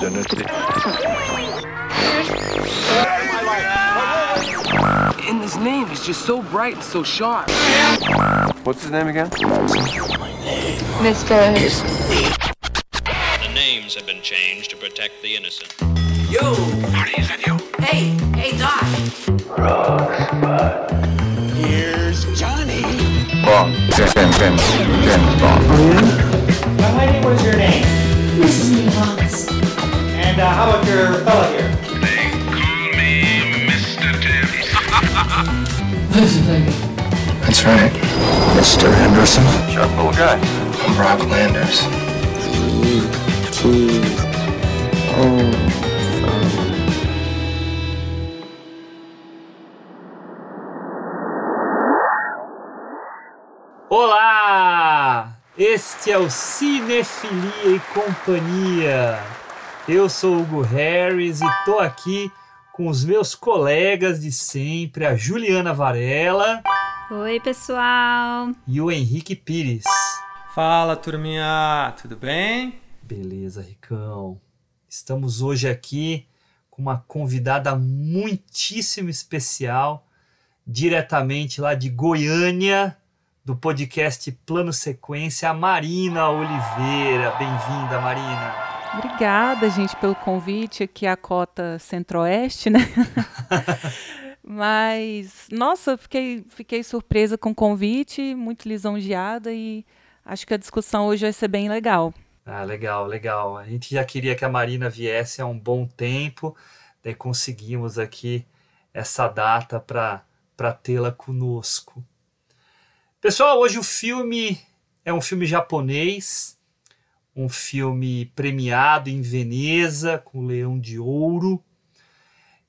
And his name is just so bright and so sharp. What's his name again? Mr. The names have been changed to protect the innocent. Yo! Marty, is that you? Hey, hey, Doc. Here's Johnny. Bond. James, James, James, James Bond. Young lady, what is your name? Mrs. Nichols. And uh, how about your fella here? They call me Mr. Tibbs. That's right. Mr. Henderson. Sharp little guy. I'm Rock Landers. Olá! Este é o Cinefilia e Companhia. Eu sou o Hugo Harris e tô aqui com os meus colegas de sempre, a Juliana Varela Oi, pessoal! e o Henrique Pires. Fala, turminha, tudo bem? Beleza, Ricão. Estamos hoje aqui com uma convidada muitíssimo especial, diretamente lá de Goiânia, do podcast Plano Sequência, a Marina Oliveira. Bem-vinda, Marina. Obrigada, gente, pelo convite aqui à cota Centro-Oeste, né? Mas, nossa, fiquei, fiquei surpresa com o convite, muito lisonjeada e acho que a discussão hoje vai ser bem legal. Ah, legal, legal. A gente já queria que a Marina viesse há um bom tempo, daí conseguimos aqui essa data para tê-la conosco. Pessoal, hoje o filme é um filme japonês, um filme premiado em Veneza com o Leão de Ouro.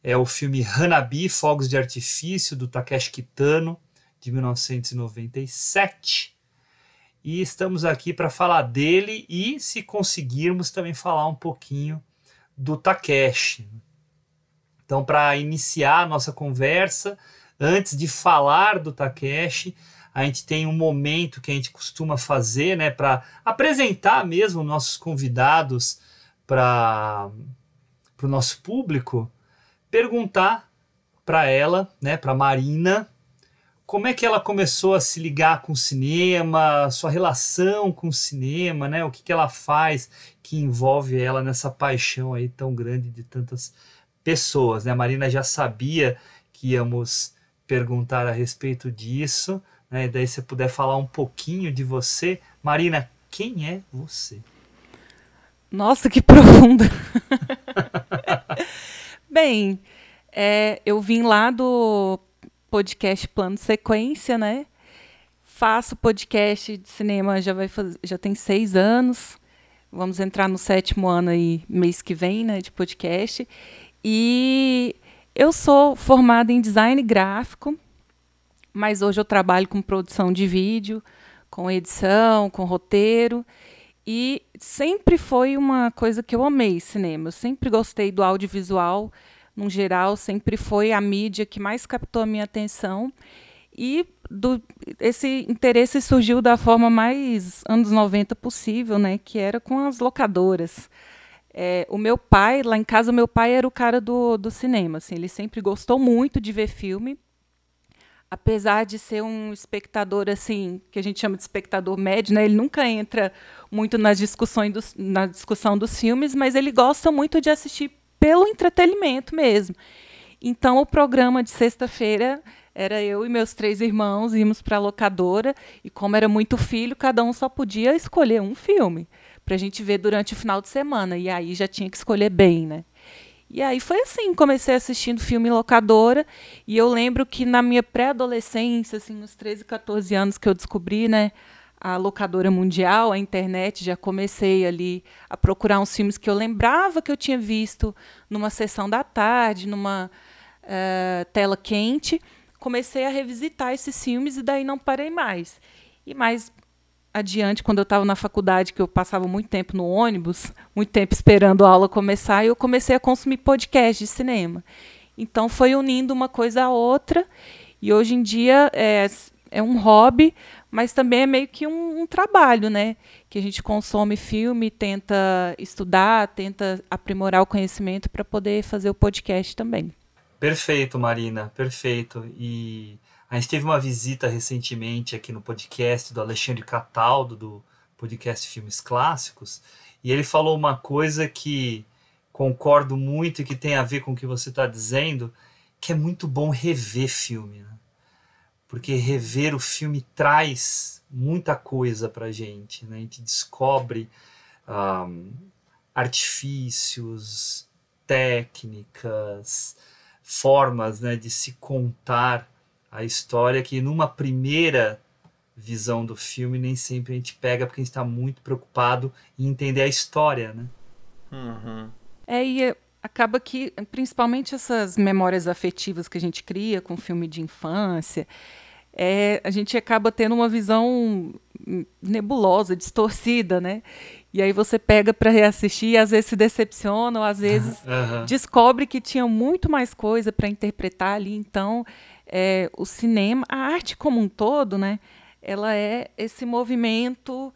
É o filme Hanabi, Fogos de Artifício, do Takeshi Kitano, de 1997. E estamos aqui para falar dele e, se conseguirmos, também falar um pouquinho do Takeshi. Então, para iniciar a nossa conversa, antes de falar do Takeshi, a gente tem um momento que a gente costuma fazer, né, para apresentar mesmo nossos convidados para o nosso público, perguntar para ela, né, para Marina, como é que ela começou a se ligar com o cinema, sua relação com o cinema, né? O que, que ela faz que envolve ela nessa paixão aí tão grande de tantas pessoas, né? A Marina já sabia que íamos perguntar a respeito disso, né? E daí se puder falar um pouquinho de você, Marina, quem é você? Nossa, que profundo! Bem, é, eu vim lá do podcast Plano Sequência, né? Faço podcast de cinema já vai faz- já tem seis anos. Vamos entrar no sétimo ano aí mês que vem, né? De podcast. E eu sou formada em design gráfico, mas hoje eu trabalho com produção de vídeo, com edição, com roteiro. E sempre foi uma coisa que eu amei cinema. Eu sempre gostei do audiovisual, no geral, sempre foi a mídia que mais captou a minha atenção. E do- esse interesse surgiu da forma mais anos 90 possível, né? Que era com as locadoras. É, o meu pai, lá em casa, meu pai era o cara do, do cinema. Assim, ele sempre gostou muito de ver filme apesar de ser um espectador assim que a gente chama de espectador médio, né? Ele nunca entra muito nas discussões dos, na discussão dos filmes, mas ele gosta muito de assistir pelo entretenimento mesmo. Então o programa de sexta-feira era eu e meus três irmãos íamos para a locadora e como era muito filho, cada um só podia escolher um filme para a gente ver durante o final de semana e aí já tinha que escolher bem, né? E aí foi assim, comecei assistindo filme locadora, e eu lembro que na minha pré-adolescência, assim, nos 13, 14 anos que eu descobri, né, a locadora mundial, a internet, já comecei ali a procurar uns filmes que eu lembrava que eu tinha visto numa sessão da tarde, numa eh, tela quente. Comecei a revisitar esses filmes e daí não parei mais. E mais adiante, quando eu estava na faculdade, que eu passava muito tempo no ônibus, muito tempo esperando a aula começar, eu comecei a consumir podcast de cinema. Então foi unindo uma coisa à outra. E hoje em dia, é, é um hobby, mas também é meio que um, um trabalho, né? Que a gente consome filme, tenta estudar, tenta aprimorar o conhecimento para poder fazer o podcast também. Perfeito, Marina, perfeito. E a gente teve uma visita recentemente aqui no podcast do Alexandre Cataldo, do podcast Filmes Clássicos, e ele falou uma coisa que concordo muito e que tem a ver com o que você está dizendo, que é muito bom rever filme. Né? Porque rever o filme traz muita coisa para gente. Né? A gente descobre um, artifícios, técnicas, formas né, de se contar a história que numa primeira visão do filme nem sempre a gente pega porque a gente está muito preocupado em entender a história, né? Uhum. É, e é, acaba que, principalmente essas memórias afetivas que a gente cria com filme de infância, é, a gente acaba tendo uma visão nebulosa, distorcida, né? E aí você pega para reassistir e às vezes se decepciona, ou às vezes uhum. descobre que tinha muito mais coisa para interpretar ali. Então, é, o cinema, a arte como um todo, né? Ela é esse movimento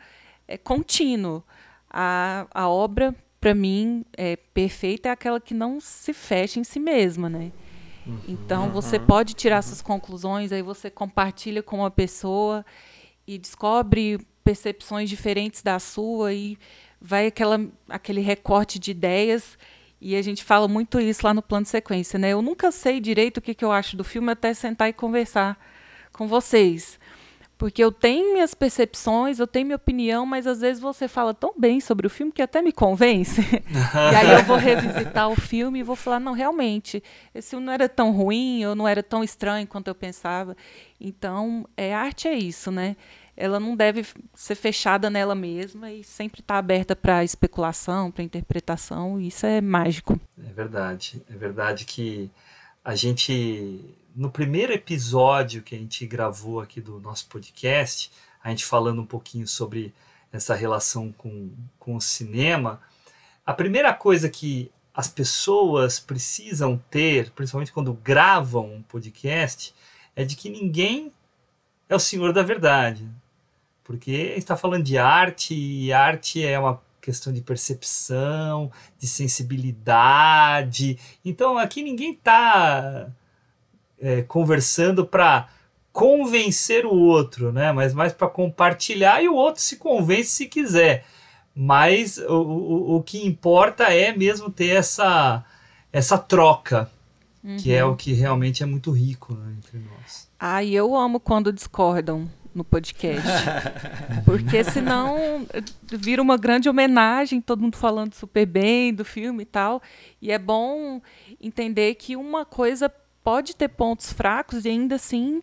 é, contínuo. A, a obra para mim, é, perfeita é aquela que não se fecha em si mesma, né? Uhum, então, você uhum, pode tirar uhum. essas conclusões, aí você compartilha com uma pessoa e descobre percepções diferentes da sua e vai aquela, aquele recorte de ideias e a gente fala muito isso lá no plano de sequência, né? Eu nunca sei direito o que, que eu acho do filme até sentar e conversar com vocês. Porque eu tenho minhas percepções, eu tenho minha opinião, mas às vezes você fala tão bem sobre o filme que até me convence. e aí eu vou revisitar o filme e vou falar, não, realmente, esse filme não era tão ruim, ou não era tão estranho quanto eu pensava. Então, é, arte é isso, né? Ela não deve ser fechada nela mesma e sempre estar tá aberta para especulação, para interpretação, e isso é mágico. É verdade. É verdade que a gente no primeiro episódio que a gente gravou aqui do nosso podcast, a gente falando um pouquinho sobre essa relação com, com o cinema, a primeira coisa que as pessoas precisam ter, principalmente quando gravam um podcast, é de que ninguém é o senhor da verdade. Porque está falando de arte, e arte é uma questão de percepção, de sensibilidade. Então aqui ninguém está é, conversando para convencer o outro, né? Mas mais para compartilhar e o outro se convence se quiser. Mas o, o, o que importa é mesmo ter essa, essa troca, uhum. que é o que realmente é muito rico né, entre nós. Ah, e eu amo quando discordam no podcast. Porque senão vira uma grande homenagem, todo mundo falando super bem do filme e tal. E é bom entender que uma coisa pode ter pontos fracos e ainda assim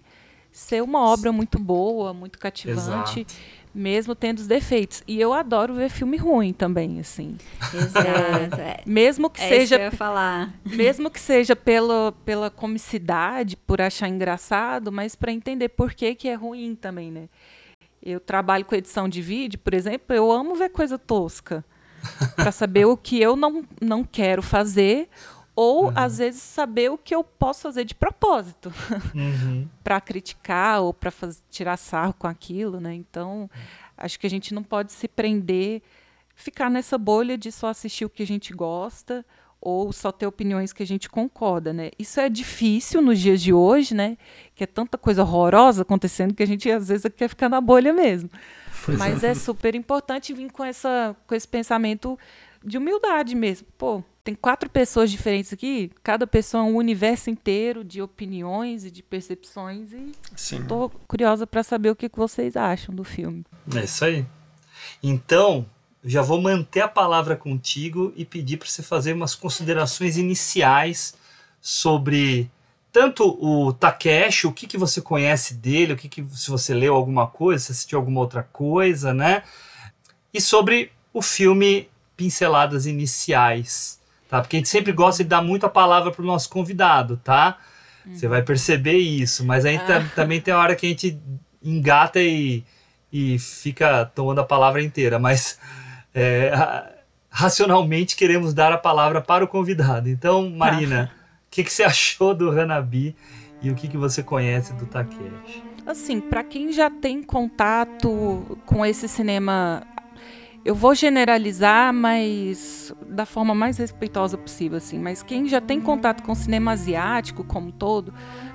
ser uma obra muito boa, muito cativante, Exato. Mesmo tendo os defeitos. E eu adoro ver filme ruim também, assim. Exato. É, mesmo que é seja que eu ia falar. mesmo que seja pela, pela comicidade, por achar engraçado, mas para entender por que que é ruim também, né? Eu trabalho com edição de vídeo, por exemplo, eu amo ver coisa tosca. para saber o que eu não, não quero fazer ou, uhum. às vezes, saber o que eu posso fazer de propósito uhum. para criticar ou para tirar sarro com aquilo, né? Então, acho que a gente não pode se prender, ficar nessa bolha de só assistir o que a gente gosta ou só ter opiniões que a gente concorda, né? Isso é difícil nos dias de hoje, né? Que é tanta coisa horrorosa acontecendo que a gente às vezes quer ficar na bolha mesmo. Pois Mas é. é super importante vir com essa com esse pensamento de humildade mesmo. Pô, tem quatro pessoas diferentes aqui, cada pessoa é um universo inteiro de opiniões e de percepções e estou curiosa para saber o que vocês acham do filme. É isso aí. Então, já vou manter a palavra contigo e pedir para você fazer umas considerações iniciais sobre tanto o Takeshi, o que, que você conhece dele, o que, que se você leu alguma coisa, se assistiu alguma outra coisa, né? E sobre o filme Pinceladas Iniciais tá? Porque a gente sempre gosta de dar muito a palavra para o nosso convidado, tá? Você vai perceber isso, mas a gente ah. também tem a hora que a gente engata e, e fica tomando a palavra inteira, mas é, racionalmente queremos dar a palavra para o convidado. Então, Marina, o que, que você achou do Hanabi e o que, que você conhece do Takeshi? Assim, para quem já tem contato com esse cinema, eu vou generalizar, mas da forma mais respeitosa possível, assim. Mas quem já tem contato com o cinema asiático como todo,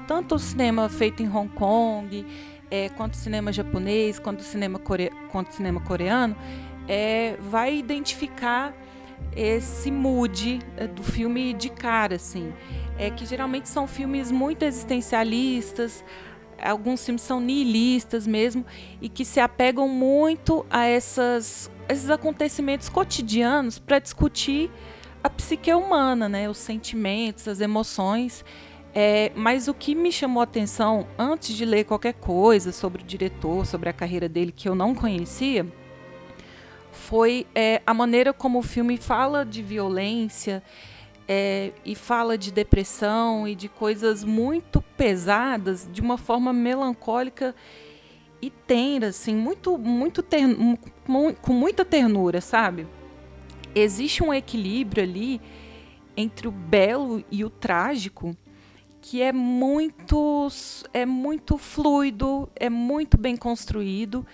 tanto o cinema feito em Hong Kong, é, quanto o cinema japonês, quanto o cinema, core... quanto o cinema coreano, é, vai identificar esse mood é, do filme de cara, assim. É que geralmente são filmes muito existencialistas, alguns filmes são nihilistas mesmo, e que se apegam muito a essas, esses acontecimentos cotidianos para discutir a psique humana, né? os sentimentos, as emoções. É, mas o que me chamou a atenção antes de ler qualquer coisa sobre o diretor, sobre a carreira dele que eu não conhecia, foi é, a maneira como o filme fala de violência é, e fala de depressão e de coisas muito pesadas de uma forma melancólica e tenra, assim, muito, muito com muita ternura, sabe? Existe um equilíbrio ali entre o belo e o trágico que é muito é muito fluido, é muito bem construído,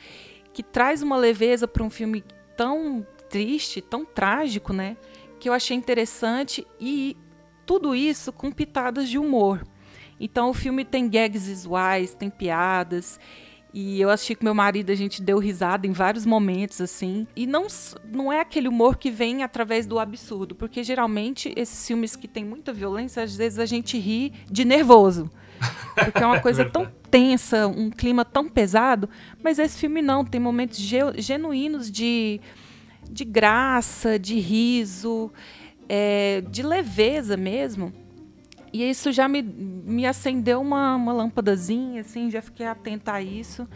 que traz uma leveza para um filme tão triste, tão trágico, né? Que eu achei interessante e tudo isso com pitadas de humor. Então o filme tem gags visuais, tem piadas e eu assisti com meu marido, a gente deu risada em vários momentos, assim. E não, não é aquele humor que vem através do absurdo, porque geralmente esses filmes que tem muita violência, às vezes a gente ri de nervoso. Porque é uma coisa tão tensa, um clima tão pesado. Mas esse filme não, tem momentos genuínos de, de graça, de riso, é, de leveza mesmo. E isso já me, me acendeu uma, uma lâmpadazinha, assim, já fiquei atenta a isso.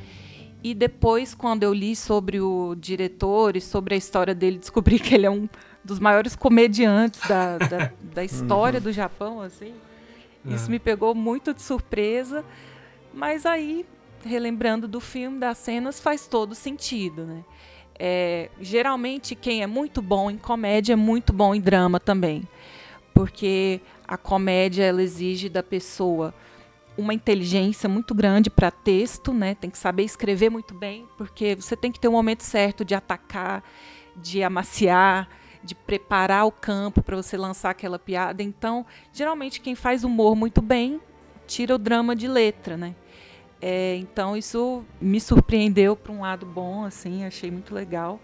E depois, quando eu li sobre o diretor e sobre a história dele, descobri que ele é um dos maiores comediantes da, da, da história do Japão, assim. Isso é. me pegou muito de surpresa. Mas aí, relembrando do filme, das cenas, faz todo sentido, né? É, geralmente, quem é muito bom em comédia é muito bom em drama também. Porque a comédia ela exige da pessoa uma inteligência muito grande para texto, né? Tem que saber escrever muito bem, porque você tem que ter o um momento certo de atacar, de amaciar, de preparar o campo para você lançar aquela piada. Então, geralmente quem faz humor muito bem tira o drama de letra, né? É, então isso me surpreendeu para um lado bom, assim, achei muito legal.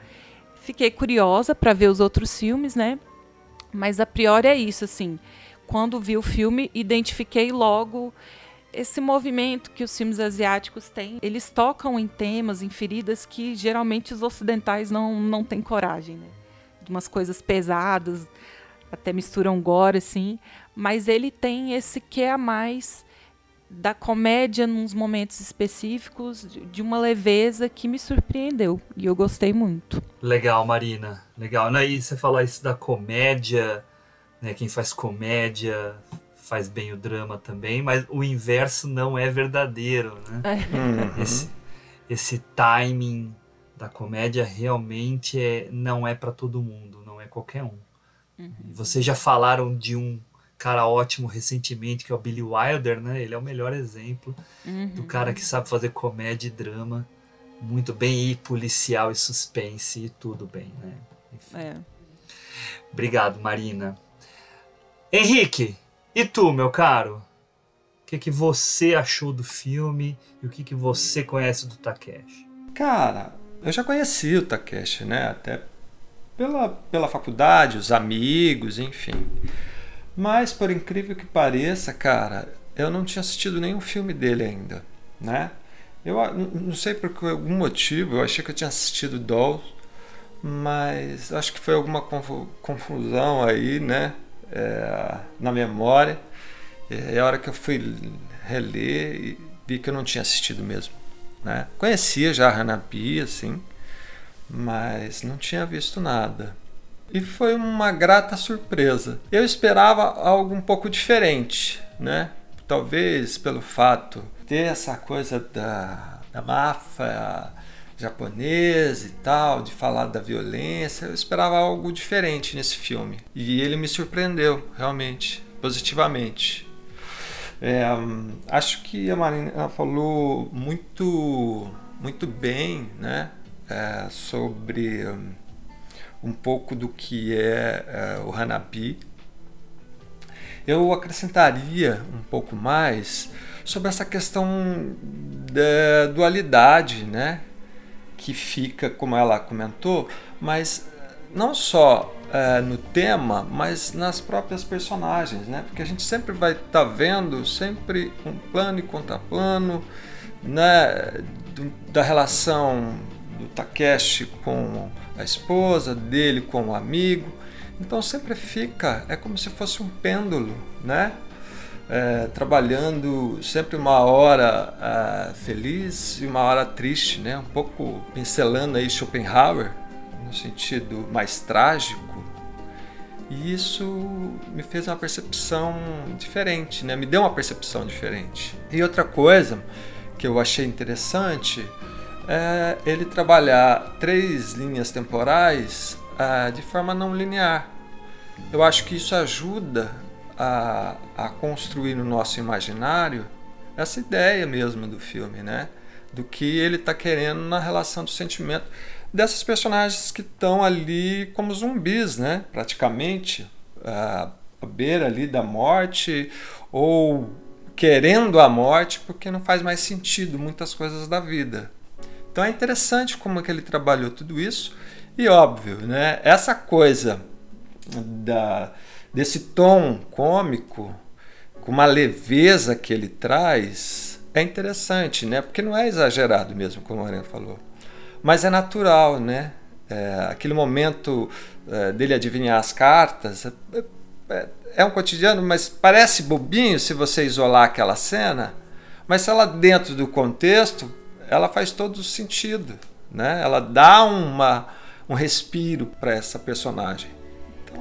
Fiquei curiosa para ver os outros filmes, né? Mas a priori é isso, assim quando vi o filme, identifiquei logo esse movimento que os filmes asiáticos têm. Eles tocam em temas, em feridas que geralmente os ocidentais não, não têm coragem, né? De umas coisas pesadas, até misturam gore, assim. Mas ele tem esse que a mais da comédia nos momentos específicos, de uma leveza que me surpreendeu. E eu gostei muito. Legal, Marina. Legal. E você falar isso da comédia né? Quem faz comédia faz bem o drama também, mas o inverso não é verdadeiro, né? É. Uhum. Esse, esse timing da comédia realmente é, não é para todo mundo, não é qualquer um. Uhum. Vocês já falaram de um cara ótimo recentemente, que é o Billy Wilder, né? Ele é o melhor exemplo uhum. do cara que sabe fazer comédia e drama muito bem, e policial e suspense e tudo bem, né? Enfim. É. Obrigado, Marina. Henrique, e tu, meu caro? O que, que você achou do filme e o que, que você conhece do Takeshi? Cara, eu já conheci o Takeshi, né? Até pela, pela faculdade, os amigos, enfim. Mas, por incrível que pareça, cara, eu não tinha assistido nenhum filme dele ainda, né? Eu não sei por algum motivo, eu achei que eu tinha assistido Doll, mas acho que foi alguma confusão aí, né? É, na memória. E a hora que eu fui reler, vi que eu não tinha assistido mesmo. Né? Conhecia já a Hanabi, assim, mas não tinha visto nada. E foi uma grata surpresa. Eu esperava algo um pouco diferente, né? Talvez pelo fato de ter essa coisa da, da máfia japonês e tal, de falar da violência. Eu esperava algo diferente nesse filme. E ele me surpreendeu, realmente, positivamente. É, hum, acho que a Marina falou muito, muito bem né, é, sobre um, um pouco do que é, é o Hanabi. Eu acrescentaria um pouco mais sobre essa questão da dualidade, né? Que fica, como ela comentou, mas não só é, no tema, mas nas próprias personagens, né? Porque a gente sempre vai estar tá vendo sempre um plano e contraplano, né? Do, da relação do Takeshi com a esposa, dele com o amigo. Então sempre fica, é como se fosse um pêndulo, né? É, trabalhando sempre uma hora uh, feliz e uma hora triste, né? Um pouco pincelando aí Schopenhauer no sentido mais trágico. E isso me fez uma percepção diferente, né? Me deu uma percepção diferente. E outra coisa que eu achei interessante é ele trabalhar três linhas temporais uh, de forma não linear. Eu acho que isso ajuda a, a construir no nosso imaginário essa ideia mesmo do filme, né? Do que ele está querendo na relação do sentimento dessas personagens que estão ali como zumbis, né? Praticamente à beira ali da morte ou querendo a morte porque não faz mais sentido muitas coisas da vida. Então é interessante como é que ele trabalhou tudo isso e óbvio, né? Essa coisa da desse tom cômico, com uma leveza que ele traz, é interessante, né? Porque não é exagerado mesmo, como a Mariana falou. Mas é natural, né? É, aquele momento é, dele adivinhar as cartas é, é, é, um cotidiano, mas parece bobinho se você isolar aquela cena. Mas se ela dentro do contexto, ela faz todo o sentido, né? Ela dá uma, um respiro para essa personagem.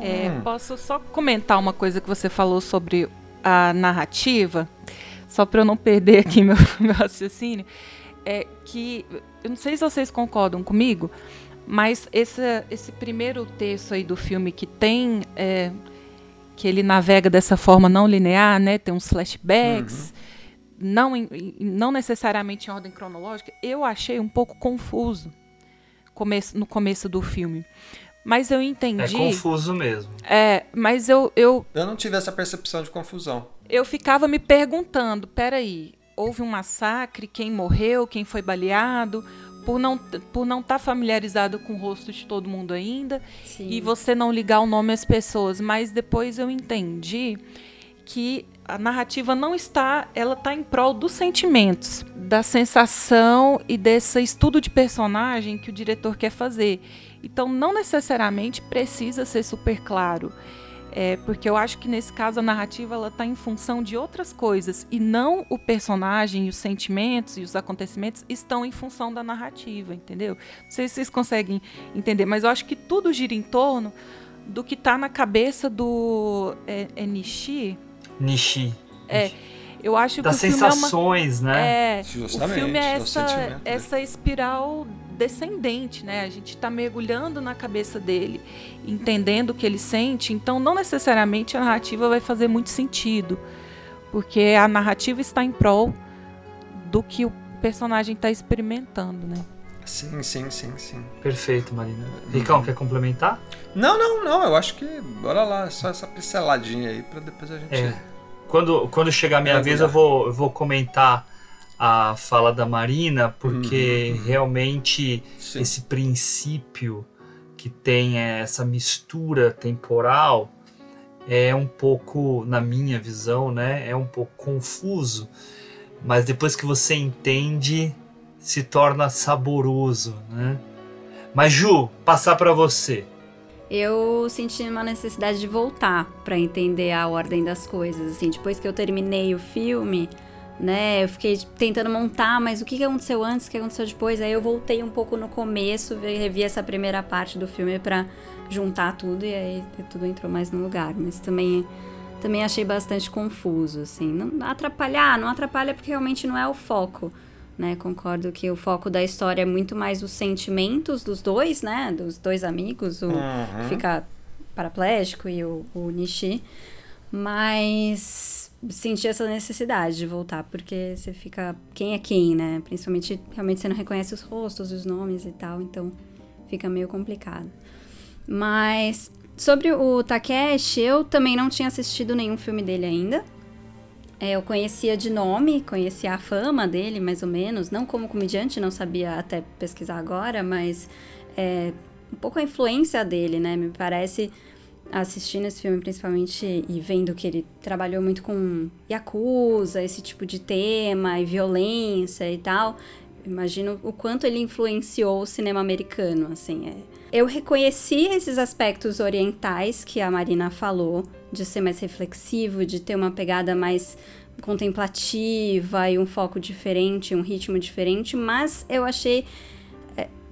É, hum. Posso só comentar uma coisa que você falou sobre a narrativa, só para eu não perder aqui meu, meu raciocínio, é que eu não sei se vocês concordam comigo, mas esse, esse primeiro texto aí do filme que tem é, que ele navega dessa forma não linear, né? Tem uns flashbacks, uhum. não, não necessariamente em ordem cronológica. Eu achei um pouco confuso no começo do filme. Mas eu entendi. É confuso mesmo. É, mas eu, eu. Eu não tive essa percepção de confusão. Eu ficava me perguntando: peraí, houve um massacre? Quem morreu? Quem foi baleado? Por não por não estar tá familiarizado com o rosto de todo mundo ainda Sim. e você não ligar o nome às pessoas. Mas depois eu entendi que a narrativa não está, ela está em prol dos sentimentos, da sensação e desse estudo de personagem que o diretor quer fazer. Então, não necessariamente precisa ser super claro. É, porque eu acho que nesse caso a narrativa ela está em função de outras coisas e não o personagem, os sentimentos e os acontecimentos estão em função da narrativa, entendeu? Não sei se vocês conseguem entender, mas eu acho que tudo gira em torno do que está na cabeça do é, é Nishi. Nishi. É. Eu acho das que o sensações, filme é uma, né? É, o filme é essa, essa espiral descendente, né? A gente está mergulhando na cabeça dele, entendendo o que ele sente. Então, não necessariamente a narrativa vai fazer muito sentido, porque a narrativa está em prol do que o personagem está experimentando, né? Sim, sim, sim, sim. Perfeito, Marina. Ricão, quer complementar? Não, não, não. Eu acho que bora lá, só essa pinceladinha aí para depois a gente. É. Quando, quando chegar a minha é, vez, eu vou, eu vou comentar a fala da Marina, porque uhum. realmente Sim. esse princípio que tem essa mistura temporal é um pouco, na minha visão, né, é um pouco confuso, mas depois que você entende, se torna saboroso, né? Mas Ju, passar para você. Eu senti uma necessidade de voltar para entender a ordem das coisas, assim, depois que eu terminei o filme, né? Eu fiquei tentando montar, mas o que aconteceu antes, o que aconteceu depois? Aí eu voltei um pouco no começo, revi essa primeira parte do filme para juntar tudo e aí tudo entrou mais no lugar. Mas também também achei bastante confuso, assim. Não atrapalhar, não atrapalha porque realmente não é o foco, né? Concordo que o foco da história é muito mais os sentimentos dos dois, né? Dos dois amigos, o uhum. que fica paraplégico e o, o Nishi. Mas senti essa necessidade de voltar, porque você fica quem é quem, né? Principalmente, realmente você não reconhece os rostos, os nomes e tal, então fica meio complicado. Mas sobre o Takeshi, eu também não tinha assistido nenhum filme dele ainda. É, eu conhecia de nome, conhecia a fama dele, mais ou menos. Não como comediante, não sabia até pesquisar agora, mas é, um pouco a influência dele, né? Me parece, assistindo esse filme principalmente e vendo que ele trabalhou muito com Yakuza, esse tipo de tema, e violência e tal. Imagino o quanto ele influenciou o cinema americano, assim. É. Eu reconheci esses aspectos orientais que a Marina falou, de ser mais reflexivo, de ter uma pegada mais contemplativa e um foco diferente, um ritmo diferente, mas eu achei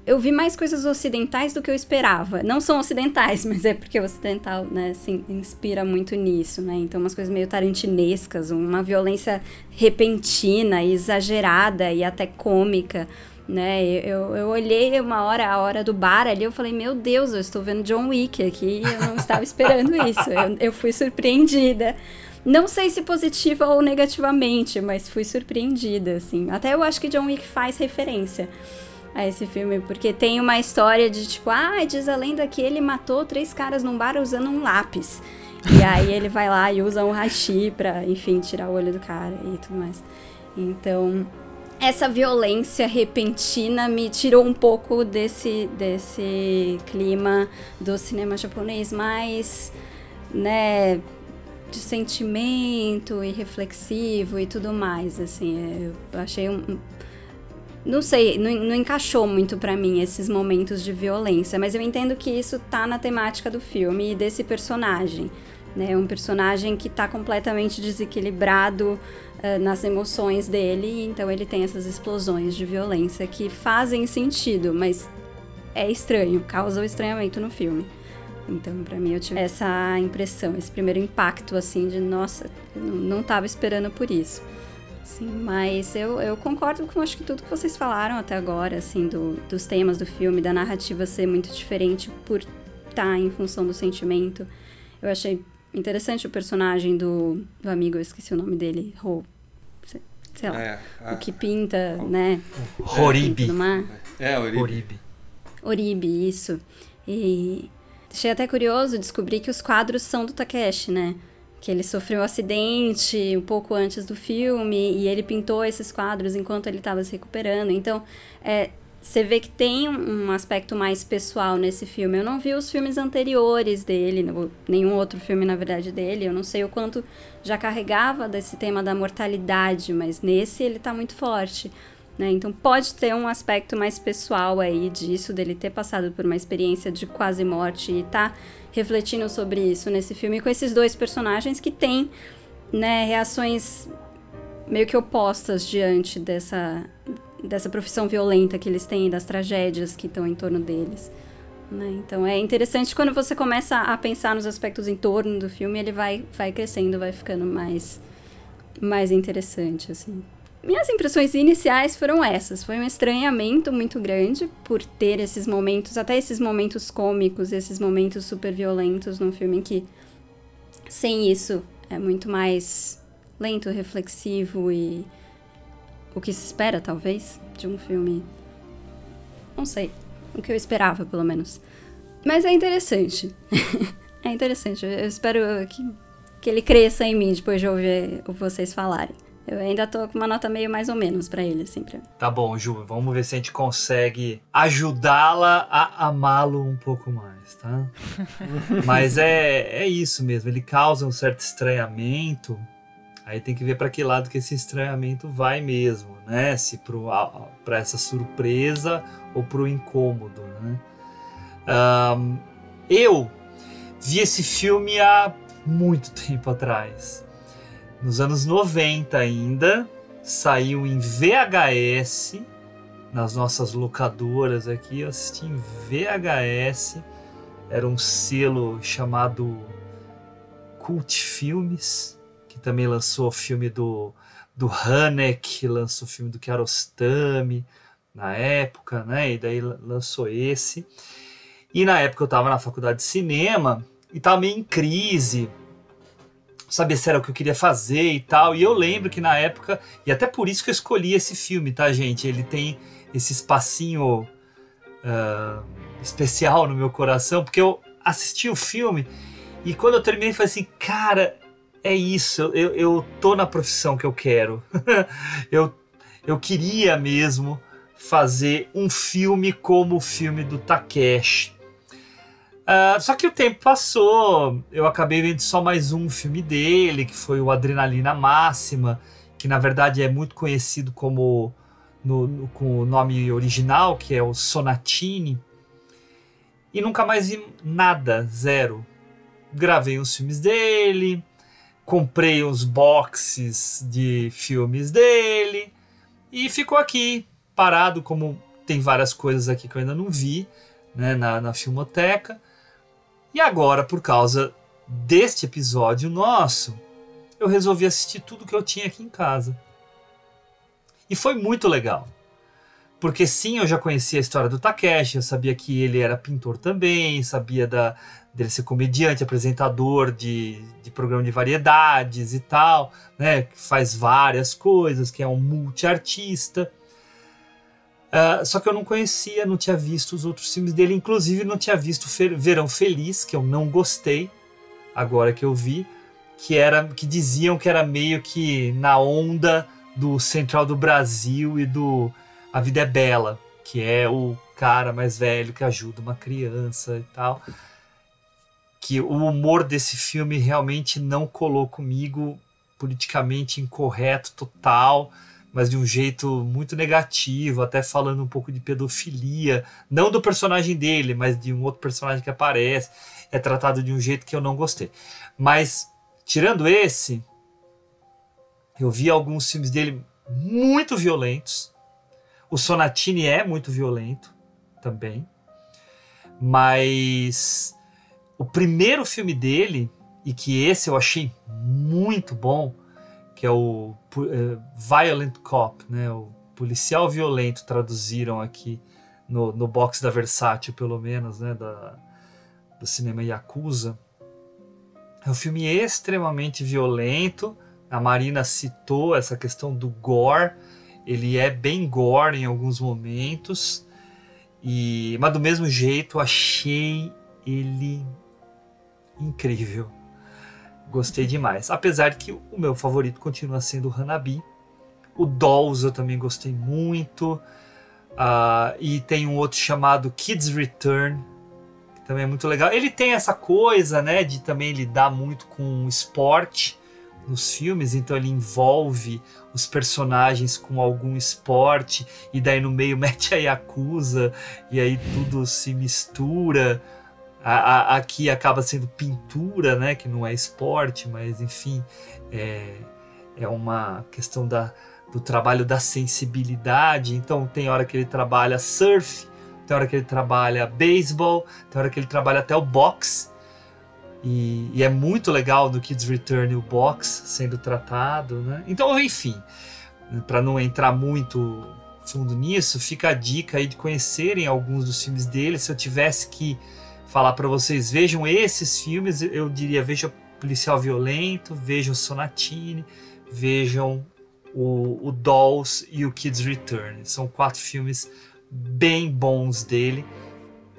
eu vi mais coisas ocidentais do que eu esperava. Não são ocidentais, mas é porque o ocidental, né, se inspira muito nisso, né? Então, umas coisas meio tarantinescas, uma violência repentina, exagerada e até cômica, né? Eu, eu olhei uma hora, a hora do bar ali, eu falei, meu Deus, eu estou vendo John Wick aqui, eu não estava esperando isso. Eu, eu fui surpreendida. Não sei se positiva ou negativamente, mas fui surpreendida, assim. Até eu acho que John Wick faz referência a esse filme, porque tem uma história de tipo, ah, diz a lenda que ele matou três caras num bar usando um lápis. E aí ele vai lá e usa um hashi pra, enfim, tirar o olho do cara e tudo mais. Então, essa violência repentina me tirou um pouco desse, desse clima do cinema japonês mais, né, de sentimento e reflexivo e tudo mais, assim, eu achei um, não sei, não, não encaixou muito para mim esses momentos de violência, mas eu entendo que isso tá na temática do filme e desse personagem, né, um personagem que tá completamente desequilibrado uh, nas emoções dele, então ele tem essas explosões de violência que fazem sentido, mas é estranho, causa o estranhamento no filme. Então, para mim, eu tive essa impressão, esse primeiro impacto, assim, de nossa, eu não estava esperando por isso. Sim, mas eu, eu concordo com acho que tudo que vocês falaram até agora, assim, do, dos temas do filme, da narrativa ser muito diferente por estar tá em função do sentimento. Eu achei interessante o personagem do, do amigo, eu esqueci o nome dele, Ro, sei lá, é, a, o que pinta, né? Horibi. É, Oribe. Horibi. Oribe, isso. E achei até curioso descobrir que os quadros são do Takeshi, né? Que ele sofreu um acidente um pouco antes do filme e ele pintou esses quadros enquanto ele estava se recuperando. Então, é, você vê que tem um aspecto mais pessoal nesse filme. Eu não vi os filmes anteriores dele, nenhum outro filme, na verdade, dele. Eu não sei o quanto já carregava desse tema da mortalidade, mas nesse ele tá muito forte. Né? Então pode ter um aspecto mais pessoal aí disso, dele ter passado por uma experiência de quase morte e tá refletindo sobre isso nesse filme com esses dois personagens que têm né, reações meio que opostas diante dessa dessa profissão violenta que eles têm, das tragédias que estão em torno deles. Né? Então é interessante quando você começa a pensar nos aspectos em torno do filme, ele vai, vai crescendo, vai ficando mais, mais interessante, assim. Minhas impressões iniciais foram essas. Foi um estranhamento muito grande por ter esses momentos, até esses momentos cômicos, esses momentos super violentos num filme que, sem isso, é muito mais lento, reflexivo e o que se espera, talvez, de um filme. Não sei. O que eu esperava, pelo menos. Mas é interessante. é interessante. Eu espero que, que ele cresça em mim depois de ouvir vocês falarem. Eu ainda tô com uma nota meio mais ou menos para ele, assim. Pra... Tá bom, Ju, vamos ver se a gente consegue ajudá-la a amá-lo um pouco mais, tá? Mas é, é isso mesmo, ele causa um certo estranhamento Aí tem que ver para que lado que esse estranhamento vai mesmo, né? Se para essa surpresa ou para o incômodo, né? Um, eu vi esse filme há muito tempo atrás. Nos anos 90 ainda, saiu em VHS, nas nossas locadoras aqui, eu assisti em VHS, era um selo chamado Cult Filmes, que também lançou o filme do, do Hanek, lançou o filme do Kiarostami na época, né? E daí lançou esse. E na época eu estava na faculdade de cinema e estava meio em crise sabia se era o que eu queria fazer e tal. E eu lembro que na época, e até por isso que eu escolhi esse filme, tá, gente? Ele tem esse espacinho uh, especial no meu coração, porque eu assisti o filme e quando eu terminei, falei assim, cara, é isso, eu, eu tô na profissão que eu quero. eu, eu queria mesmo fazer um filme como o filme do Takeshi. Uh, só que o tempo passou, eu acabei vendo só mais um filme dele, que foi o Adrenalina Máxima, que na verdade é muito conhecido como no, no, com o nome original, que é o Sonatine. E nunca mais vi nada, zero. Gravei uns filmes dele, comprei uns boxes de filmes dele e ficou aqui parado, como tem várias coisas aqui que eu ainda não vi né, na, na filmoteca. E agora, por causa deste episódio nosso, eu resolvi assistir tudo que eu tinha aqui em casa. E foi muito legal. Porque sim, eu já conhecia a história do Takeshi, eu sabia que ele era pintor também, sabia da, dele ser comediante, apresentador de, de programa de variedades e tal, né? Que faz várias coisas, que é um multiartista. Uh, só que eu não conhecia, não tinha visto os outros filmes dele, inclusive não tinha visto Verão Feliz, que eu não gostei, agora que eu vi, que era que diziam que era meio que na onda do Central do Brasil e do A Vida é Bela, que é o cara mais velho que ajuda uma criança e tal. Que o humor desse filme realmente não colou comigo, politicamente incorreto total mas de um jeito muito negativo, até falando um pouco de pedofilia, não do personagem dele, mas de um outro personagem que aparece, é tratado de um jeito que eu não gostei. Mas tirando esse, eu vi alguns filmes dele muito violentos. O Sonatini é muito violento também. Mas o primeiro filme dele, e que esse eu achei muito bom, que é o uh, Violent Cop, né? O policial violento traduziram aqui no, no box da Versátil, pelo menos, né? Da, do cinema Yakuza. É um filme extremamente violento. A Marina citou essa questão do gore. Ele é bem gore em alguns momentos. E, mas do mesmo jeito, achei ele incrível. Gostei demais. Apesar que o meu favorito continua sendo o Hanabi. O Dolls eu também gostei muito. Uh, e tem um outro chamado Kids Return, que também é muito legal. Ele tem essa coisa, né, de também lidar muito com esporte nos filmes, então ele envolve os personagens com algum esporte e daí no meio mete a Yakuza e aí tudo se mistura. A, a, aqui acaba sendo pintura, né? Que não é esporte, mas enfim, é, é uma questão da, do trabalho da sensibilidade. Então tem hora que ele trabalha surf, tem hora que ele trabalha beisebol, tem hora que ele trabalha até o boxe. E, e, é muito legal no Kids Return o box sendo tratado, né? Então, enfim, para não entrar muito fundo nisso, fica a dica aí de conhecerem alguns dos filmes dele. Se eu tivesse que falar para vocês, vejam esses filmes, eu diria, vejam Policial Violento, vejam Sonatine, vejam o, o Dolls e o Kids Return. São quatro filmes bem bons dele.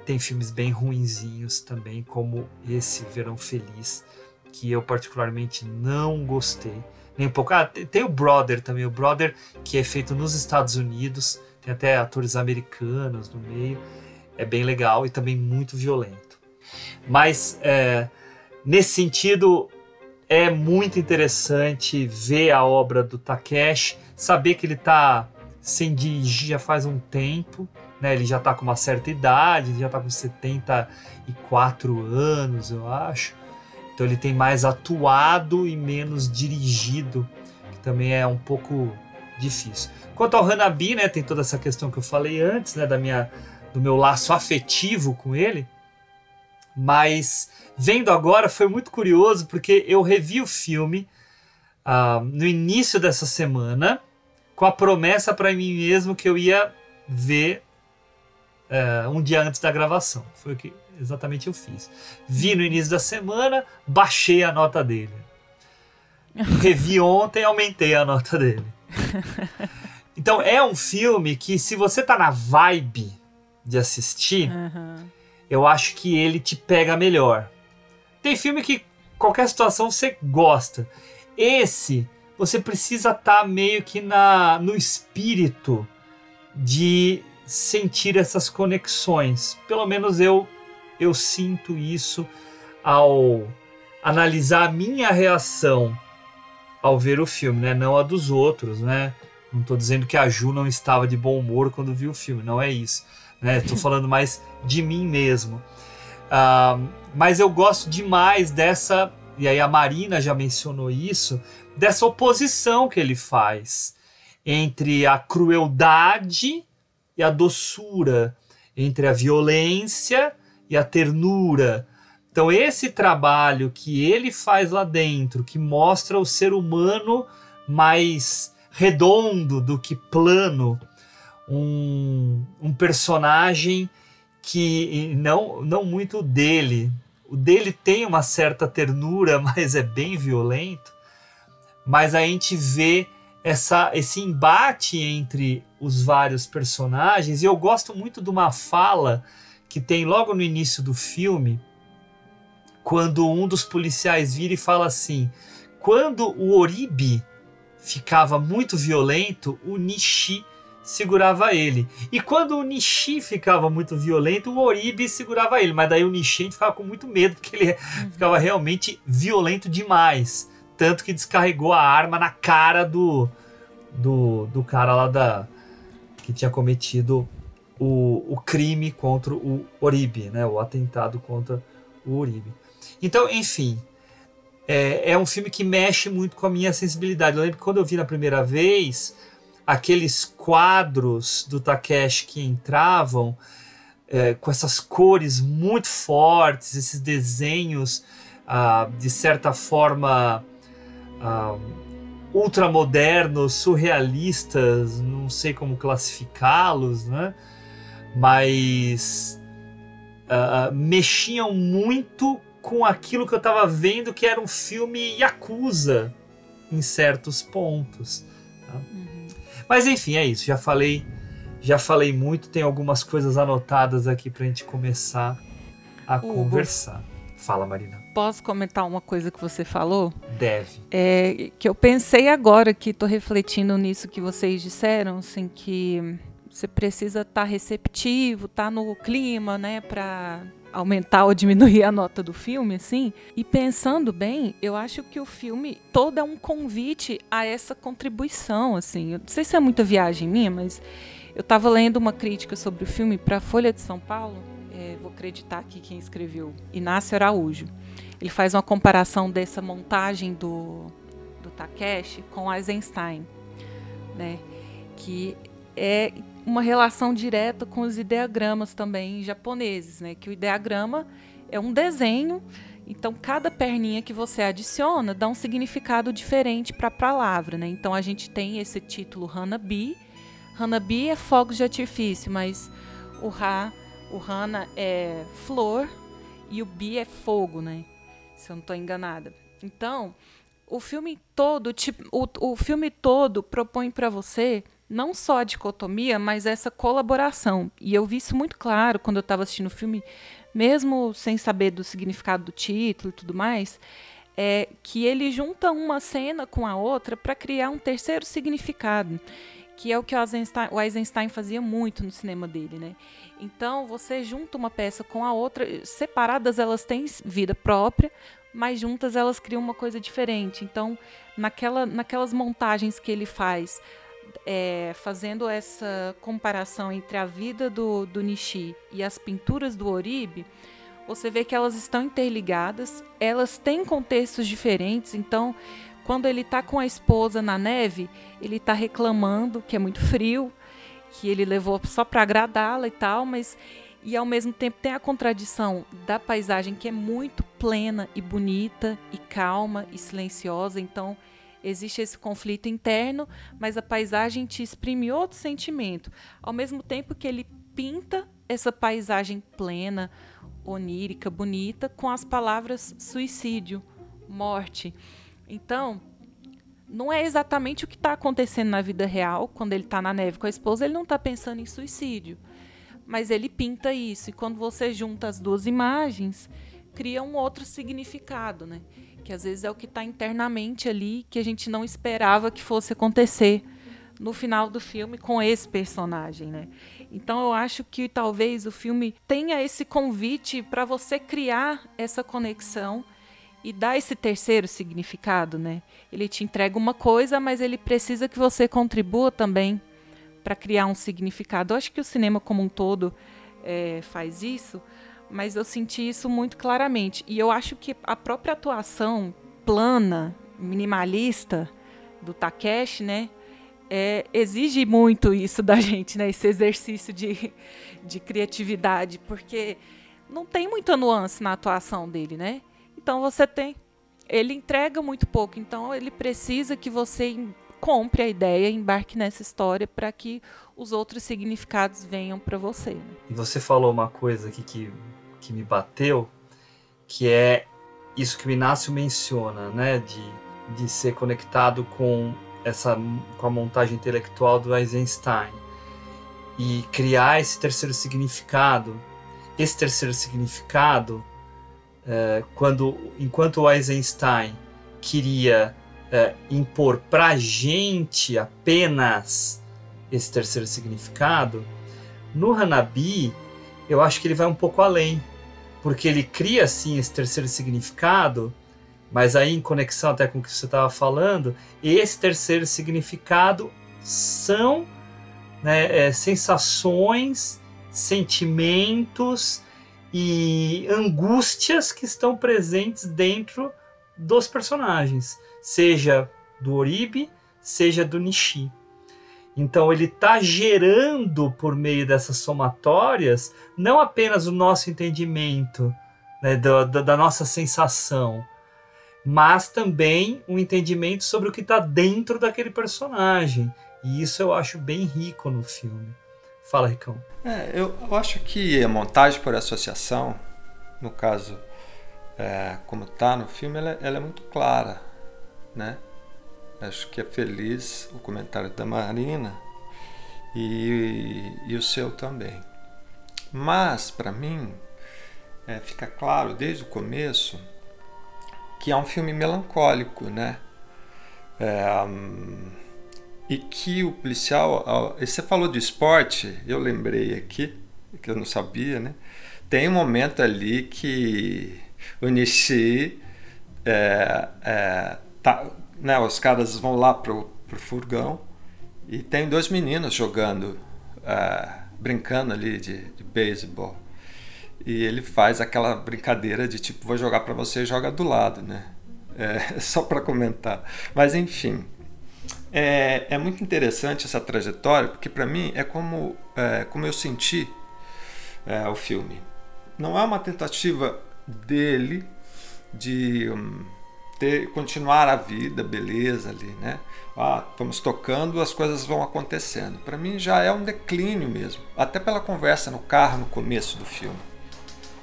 Tem filmes bem ruinzinhos também, como esse Verão Feliz, que eu particularmente não gostei. Nem um pouco. Ah, tem o Brother também, o Brother que é feito nos Estados Unidos, tem até atores americanos no meio é bem legal e também muito violento. Mas é, nesse sentido é muito interessante ver a obra do Takeshi, saber que ele está sem dirigir já faz um tempo, né? Ele já está com uma certa idade, já está com 74 anos, eu acho. Então ele tem mais atuado e menos dirigido, que também é um pouco difícil. Quanto ao Hanabi, né, tem toda essa questão que eu falei antes, né, da minha do meu laço afetivo com ele. Mas vendo agora foi muito curioso porque eu revi o filme uh, no início dessa semana com a promessa para mim mesmo que eu ia ver uh, um dia antes da gravação. Foi o que exatamente eu fiz. Vi no início da semana, baixei a nota dele. Revi ontem aumentei a nota dele. Então é um filme que, se você tá na vibe de assistir, Aham. eu acho que ele te pega melhor. Tem filme que qualquer situação você gosta. Esse, você precisa estar meio que na, no espírito de sentir essas conexões. Pelo menos eu, eu sinto isso ao analisar a minha reação ao ver o filme, né? Não a dos outros, né? Não tô dizendo que a Ju não estava de bom humor quando viu o filme, não é isso. Né? Tô falando mais de mim mesmo. Ah, mas eu gosto demais dessa, e aí a Marina já mencionou isso, dessa oposição que ele faz entre a crueldade e a doçura, entre a violência e a ternura. Então, esse trabalho que ele faz lá dentro, que mostra o ser humano mais redondo do que plano, um, um personagem que não, não muito dele. O dele tem uma certa ternura, mas é bem violento. Mas a gente vê essa, esse embate entre os vários personagens. E eu gosto muito de uma fala que tem logo no início do filme, quando um dos policiais vira e fala assim: quando o Oribe ficava muito violento, o Nishi segurava ele. E quando o Nishi ficava muito violento, o Oribe segurava ele. Mas daí o Nishi a gente ficava com muito medo, porque ele ficava realmente violento demais. Tanto que descarregou a arma na cara do, do, do cara lá da. que tinha cometido o, o crime contra o Oribe, né? O atentado contra o Oribe. Então, enfim, é, é, um filme que mexe muito com a minha sensibilidade. Eu lembro que quando eu vi na primeira vez, aqueles quadros do Takeshi que entravam é, com essas cores muito fortes, esses desenhos ah, de certa forma ah, ultramodernos, surrealistas, não sei como classificá-los, né? mas ah, mexiam muito com aquilo que eu estava vendo que era um filme Yakuza em certos pontos. Mas enfim, é isso. Já falei, já falei muito. Tem algumas coisas anotadas aqui para a gente começar a Hugo. conversar. Fala, Marina. Posso comentar uma coisa que você falou? Deve. É, que eu pensei agora que estou refletindo nisso que vocês disseram, assim, que você precisa estar tá receptivo, estar tá no clima, né, para aumentar ou diminuir a nota do filme, assim. E pensando bem, eu acho que o filme todo é um convite a essa contribuição, assim. Eu não sei se é muita viagem minha, mas eu estava lendo uma crítica sobre o filme para a Folha de São Paulo. É, vou acreditar aqui quem escreveu, Inácio Araújo. Ele faz uma comparação dessa montagem do, do Takeshi com Eisenstein, né? Que é uma relação direta com os ideogramas também japoneses, né? Que o ideograma é um desenho, então cada perninha que você adiciona dá um significado diferente para a palavra, né? Então a gente tem esse título Hanabi. Hanabi é fogo de artifício, mas o Ha, o Hana é flor e o Bi é fogo, né? Se eu não estou enganada. Então, o filme todo, tipo, o, o filme todo propõe para você não só a dicotomia, mas essa colaboração. E eu vi isso muito claro quando eu estava assistindo o filme, mesmo sem saber do significado do título e tudo mais, é que ele junta uma cena com a outra para criar um terceiro significado, que é o que o Eisenstein, o Eisenstein fazia muito no cinema dele, né? Então você junta uma peça com a outra, separadas elas têm vida própria, mas juntas elas criam uma coisa diferente. Então, naquela, naquelas montagens que ele faz é, fazendo essa comparação entre a vida do, do Nishi e as pinturas do Oribe, você vê que elas estão interligadas, elas têm contextos diferentes, então quando ele está com a esposa na neve, ele está reclamando que é muito frio, que ele levou só para agradá-la e tal, mas e ao mesmo tempo tem a contradição da paisagem que é muito plena e bonita e calma e silenciosa, então existe esse conflito interno, mas a paisagem te exprime outro sentimento. Ao mesmo tempo que ele pinta essa paisagem plena, onírica, bonita, com as palavras suicídio, morte. Então, não é exatamente o que está acontecendo na vida real. Quando ele está na neve com a esposa, ele não está pensando em suicídio. Mas ele pinta isso. E quando você junta as duas imagens, cria um outro significado, né? Que às vezes é o que está internamente ali, que a gente não esperava que fosse acontecer no final do filme com esse personagem, né? Então eu acho que talvez o filme tenha esse convite para você criar essa conexão e dar esse terceiro significado, né? Ele te entrega uma coisa, mas ele precisa que você contribua também para criar um significado. Eu acho que o cinema como um todo é, faz isso, mas eu senti isso muito claramente. E eu acho que a própria atuação plana, minimalista do Takeshi, né? é, exige muito isso da gente, né? Esse exercício de, de criatividade, porque não tem muita nuance na atuação dele, né? Então você tem. Ele entrega muito pouco, então ele precisa que você compre a ideia, embarque nessa história para que os outros significados venham para você. Né? Você falou uma coisa aqui que, que me bateu, que é isso que o Inácio menciona, né? De, de ser conectado com essa com a montagem intelectual do Eisenstein e criar esse terceiro significado. Esse terceiro significado, é, quando enquanto o Eisenstein queria é, impor para a gente apenas esse terceiro significado, no Hanabi eu acho que ele vai um pouco além, porque ele cria assim esse terceiro significado mas aí, em conexão até com o que você estava falando, esse terceiro significado são né, é, sensações, sentimentos e angústias que estão presentes dentro dos personagens, seja do Oribe, seja do Nishi. Então ele está gerando por meio dessas somatórias não apenas o nosso entendimento né, da, da nossa sensação, mas também um entendimento sobre o que está dentro daquele personagem. E isso eu acho bem rico no filme. Fala, Ricão. É, eu, eu acho que a montagem por associação, no caso, é, como está no filme, ela, ela, é muito clara, né? Acho que é feliz o comentário da Marina e, e o seu também. Mas, para mim, é, fica claro desde o começo que é um filme melancólico, né? É, e que o policial. Você falou de esporte, eu lembrei aqui, que eu não sabia, né? Tem um momento ali que o Nishi. É, é, tá, né, os caras vão lá pro, pro furgão e tem dois meninos jogando, é, brincando ali de, de beisebol. E ele faz aquela brincadeira de tipo, vou jogar para você, joga do lado, né? É, só para comentar. Mas enfim, é, é, muito interessante essa trajetória, porque para mim é como, é, como eu senti é, o filme. Não é uma tentativa dele de um, ter, continuar a vida, beleza ali, né? Ah, estamos tocando, as coisas vão acontecendo. Para mim já é um declínio mesmo, até pela conversa no carro no começo do filme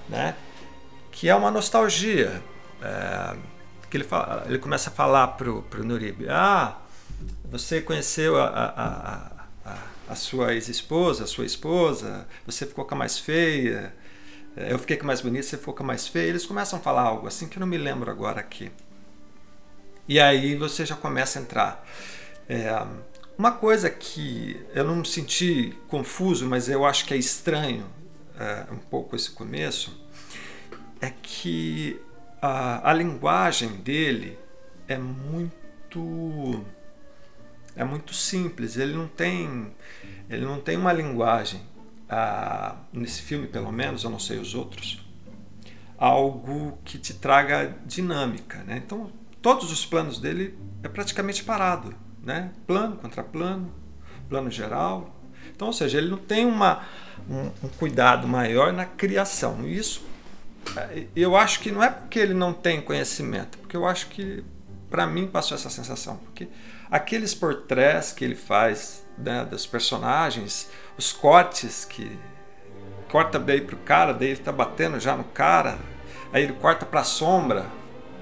né? que é uma nostalgia. É, que ele, fala, ele começa a falar pro, pro Nurib, ah, você conheceu a, a, a, a sua ex-esposa, a sua esposa, você ficou com a mais feia, é, eu fiquei com a mais bonita, você ficou com a mais feia. Eles começam a falar algo assim que eu não me lembro agora aqui. E aí você já começa a entrar. É, uma coisa que eu não me senti confuso, mas eu acho que é estranho é, um pouco esse começo, é que a, a linguagem dele é muito é muito simples. Ele não tem ele não tem uma linguagem nesse filme pelo menos, eu não sei os outros, algo que te traga dinâmica, né? Então todos os planos dele é praticamente parado, né? Plano contra plano, plano geral. Então, ou seja, ele não tem uma um, um cuidado maior na criação. Isso é, eu acho que não é porque ele não tem conhecimento, porque eu acho que para mim passou essa sensação, porque aqueles portrés que ele faz né, dos personagens, os cortes que corta bem pro cara, daí ele tá batendo já no cara, aí ele corta para a sombra,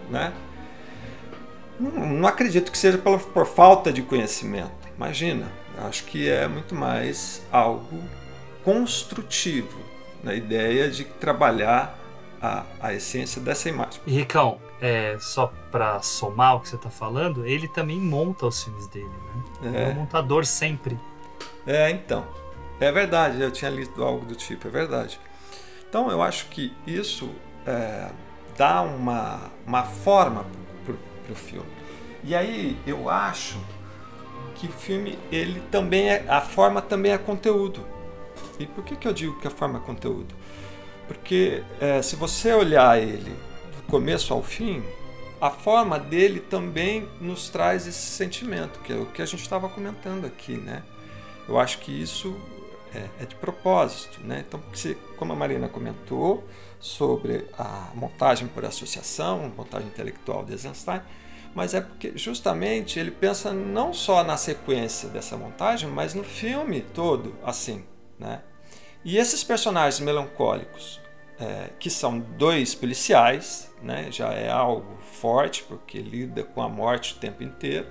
né? Não, não acredito que seja pela, por falta de conhecimento. Imagina, acho que é muito mais algo construtivo na ideia de trabalhar a, a essência dessa imagem. E Ricão, é, só para somar o que você está falando, ele também monta os filmes dele, né? É, é um montador sempre. É, então. É verdade, eu tinha lido algo do tipo, é verdade. Então eu acho que isso é, dá uma, uma forma para o filme. E aí eu acho que o filme, ele também é, a forma também é conteúdo. E por que, que eu digo que a forma é conteúdo? Porque é, se você olhar ele do começo ao fim, a forma dele também nos traz esse sentimento, que é o que a gente estava comentando aqui, né? Eu acho que isso é, é de propósito, né? Então, se, como a Marina comentou sobre a montagem por associação, montagem intelectual de Eisenstein, mas é porque justamente ele pensa não só na sequência dessa montagem, mas no filme todo, assim, né? E esses personagens melancólicos, é, que são dois policiais, né, já é algo forte, porque lida com a morte o tempo inteiro,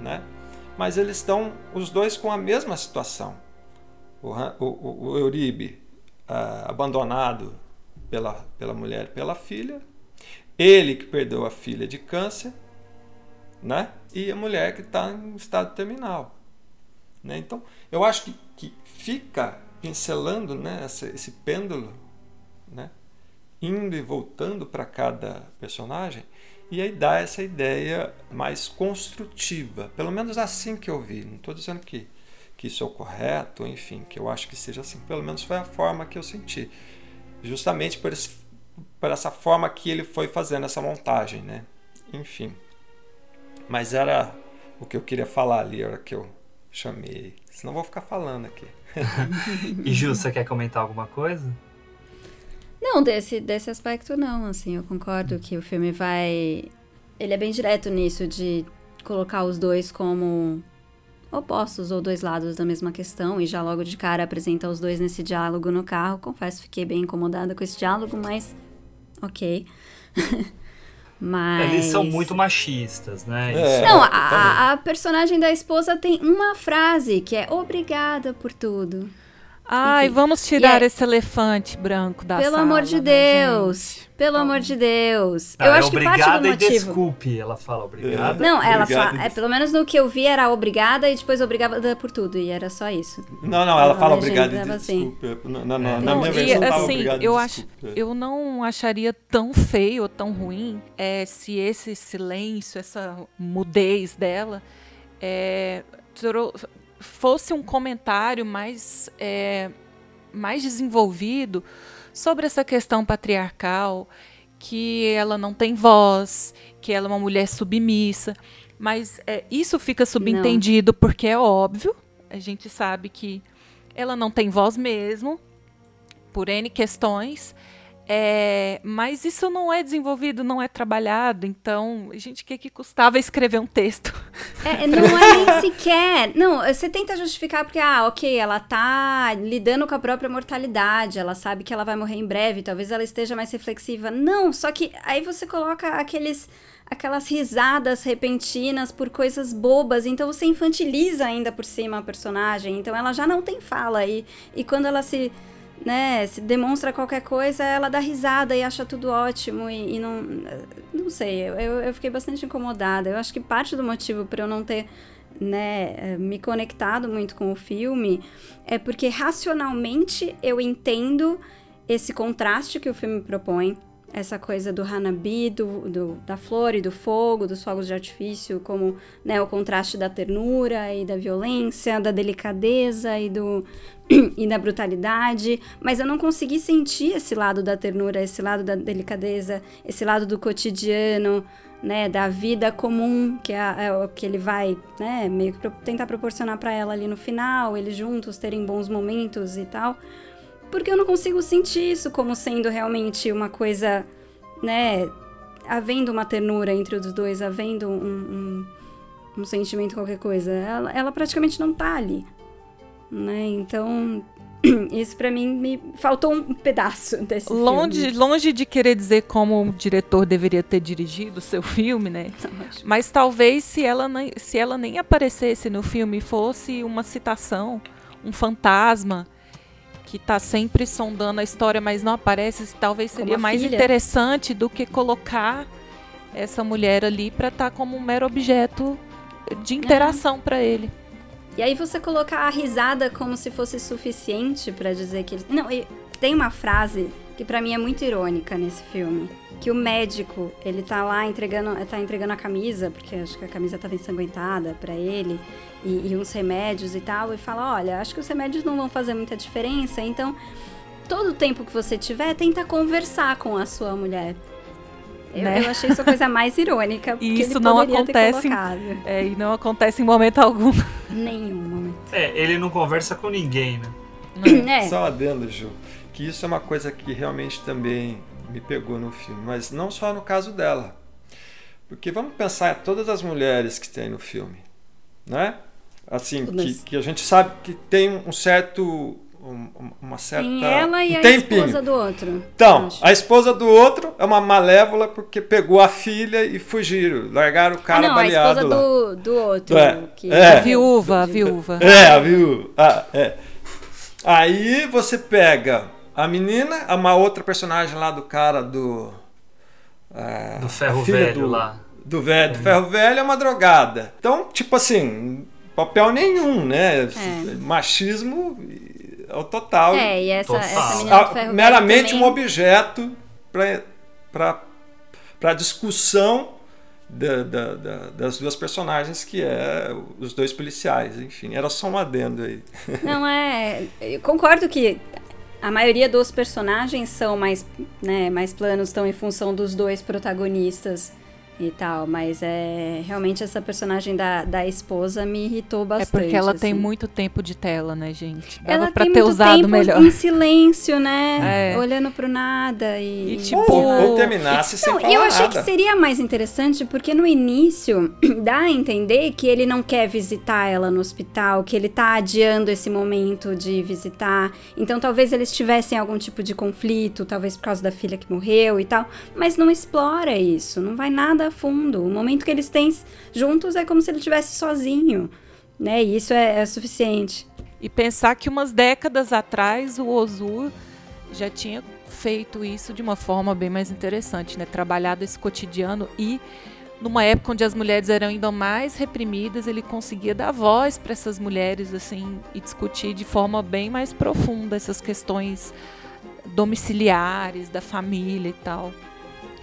né? mas eles estão os dois com a mesma situação. O, o, o Euribe uh, abandonado pela, pela mulher e pela filha, ele que perdeu a filha de câncer, né? e a mulher que está em estado terminal. Né? Então, eu acho que, que fica pincelando né, esse, esse pêndulo, né, indo e voltando para cada personagem, e aí dá essa ideia mais construtiva. Pelo menos assim que eu vi. Não estou dizendo que, que isso é o correto, enfim, que eu acho que seja assim. Pelo menos foi a forma que eu senti. Justamente por, esse, por essa forma que ele foi fazendo essa montagem, né? Enfim. Mas era o que eu queria falar ali, a hora que eu chamei. Senão eu vou ficar falando aqui. e Ju, você quer comentar alguma coisa? Não, desse, desse aspecto não, assim, eu concordo que o filme vai... Ele é bem direto nisso, de colocar os dois como opostos ou dois lados da mesma questão e já logo de cara apresenta os dois nesse diálogo no carro. Confesso, fiquei bem incomodada com esse diálogo, mas ok. Mas... Eles são muito machistas, né? É, não, a, a, personagem da esposa tem uma frase que é obrigada por tudo. Ai, Enfim, vamos tirar é... esse elefante branco da Pelo sala. amor de Deus. Pelo amor de Deus. Ah, eu é acho que parte do motivo. desculpe, ela fala obrigada. Não, ela fala. É, pelo menos no que eu vi era obrigada e depois obrigada por tudo. E era só isso. Não, não, ela fala obrigada e assim. desculpe. Na, na, na, na minha versão, assim, obrigada eu acho, Eu não acharia tão feio ou tão ruim é, se esse silêncio, essa mudez dela. É, fosse um comentário mais, é, mais desenvolvido sobre essa questão patriarcal, que ela não tem voz, que ela é uma mulher submissa. Mas é, isso fica subentendido não. porque é óbvio, a gente sabe que ela não tem voz mesmo, por N questões. É, mas isso não é desenvolvido, não é trabalhado. Então, gente, o que, que custava escrever um texto? É, não é nem sequer. Não, você tenta justificar porque, ah, ok, ela tá lidando com a própria mortalidade, ela sabe que ela vai morrer em breve, talvez ela esteja mais reflexiva. Não, só que aí você coloca aqueles aquelas risadas repentinas por coisas bobas, então você infantiliza ainda por cima a personagem, então ela já não tem fala e, e quando ela se né, se demonstra qualquer coisa, ela dá risada e acha tudo ótimo e, e não. Não sei, eu, eu fiquei bastante incomodada. Eu acho que parte do motivo para eu não ter né, me conectado muito com o filme é porque racionalmente eu entendo esse contraste que o filme propõe essa coisa do Hanabi, do, do, da flor e do fogo, dos fogos de artifício, como né, o contraste da ternura e da violência, da delicadeza e, do, e da brutalidade, mas eu não consegui sentir esse lado da ternura, esse lado da delicadeza, esse lado do cotidiano, né, da vida comum que é, é que ele vai, né, meio que pro, tentar proporcionar para ela ali no final, eles juntos terem bons momentos e tal. Porque eu não consigo sentir isso como sendo realmente uma coisa, né? Havendo uma ternura entre os dois, havendo um, um, um sentimento, qualquer coisa. Ela, ela, praticamente não tá ali. Né? Então, Isso pra mim me faltou um pedaço desse Longe, filme. longe de querer dizer como o diretor deveria ter dirigido o seu filme, né? Mas talvez se ela, nem, se ela nem aparecesse no filme, fosse uma citação, um fantasma que tá sempre sondando a história, mas não aparece, talvez seria mais filha. interessante do que colocar essa mulher ali pra estar como um mero objeto de interação pra ele. E aí você colocar a risada como se fosse suficiente pra dizer que ele... Não, e tem uma frase que pra mim é muito irônica nesse filme, que o médico, ele tá lá entregando, tá entregando a camisa, porque acho que a camisa tava ensanguentada pra ele, e, e uns remédios e tal, e fala, olha, acho que os remédios não vão fazer muita diferença, então todo o tempo que você tiver, tenta conversar com a sua mulher. Eu, Né? eu achei isso a coisa mais irônica, porque E isso ele não acontece, ter colocado. é, e não acontece em momento algum. Nenhum momento. É, ele não conversa com ninguém, né? É. Só adendo, Ju, que isso é uma coisa que realmente também me pegou no filme, mas não só no caso dela. Porque vamos pensar em todas as mulheres que tem no filme, né? Assim, que, que a gente sabe que tem um certo. um- uma certa. Tem ela e um a tempinho. esposa do outro. Então, acho. a esposa do outro é uma malévola porque pegou a filha e fugiram, largaram o cara ah, não, a baleado esposa lá. do, do outro. É, que- é. A viúva, a viúva. É, viu? Ah, é. Aí você pega a menina, uma outra personagem lá do cara do. ah, Do ferro velho do, lá. Do, velho, do ferro velho é uma drogada. Então, tipo assim, papel nenhum, né? É. Machismo ao total. É, e essa, Total. essa menina do Ah, ferro meramente velho um também, objeto para discussão da- da- da- das duas personagens, que é os dois policiais. Enfim, era só um adendo aí. Não, é. Eu concordo que a maioria dos personagens são mais, né, mais planos, estão em função dos dois protagonistas e tal, mas é realmente essa personagem da, da esposa me irritou É bastante. porque ela tem assim. muito tempo de tela, né, gente? Dava Ela pra tem ter muito usado tempo melhor. em silêncio, né? É. Olhando pro nada e, E, tipo, Ou, ou terminasse sem Não, falar e eu achei nada. que seria mais interessante porque no início dá a entender que ele não quer visitar ela no hospital, que ele tá adiando esse momento de visitar. Então talvez eles tivessem algum tipo de conflito, talvez por causa da filha que morreu e tal, mas não explora isso, não vai nada a fundo. O momento que eles têm juntos é como se ele estivesse sozinho, né? E isso é, é suficiente. E pensar que umas décadas atrás o Ozu já tinha feito isso de uma forma bem mais interessante, né? Trabalhado esse cotidiano e numa época onde as mulheres eram ainda mais reprimidas, ele conseguia dar voz para essas mulheres assim e discutir de forma bem mais profunda essas questões domiciliares da família e tal.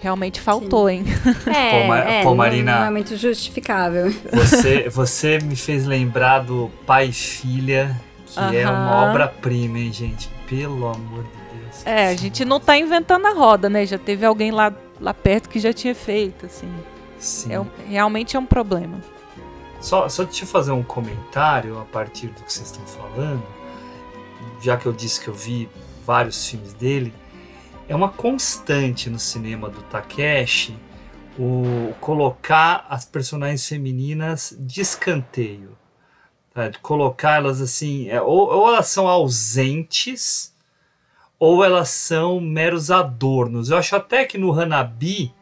Realmente faltou, hein? É, Pô, é pô, não- Marina. não é muito justificável. Você, você me fez lembrar do Pai e Filha, que é uma obra-prima, hein, gente? Pelo amor de Deus. É, a gente não tá inventando a roda, né? Já teve alguém lá, lá perto que já tinha feito, assim. Sim. É realmente é um problema. Só, só deixa eu fazer um comentário a partir do que vocês estão falando. Já que eu disse que eu vi vários filmes dele, é uma constante no cinema do Takeshi o colocar as personagens femininas de escanteio. tá? De colocá-las assim, é, ou, ou elas são ausentes, ou elas são meros adornos. Eu acho até que no Hanabi,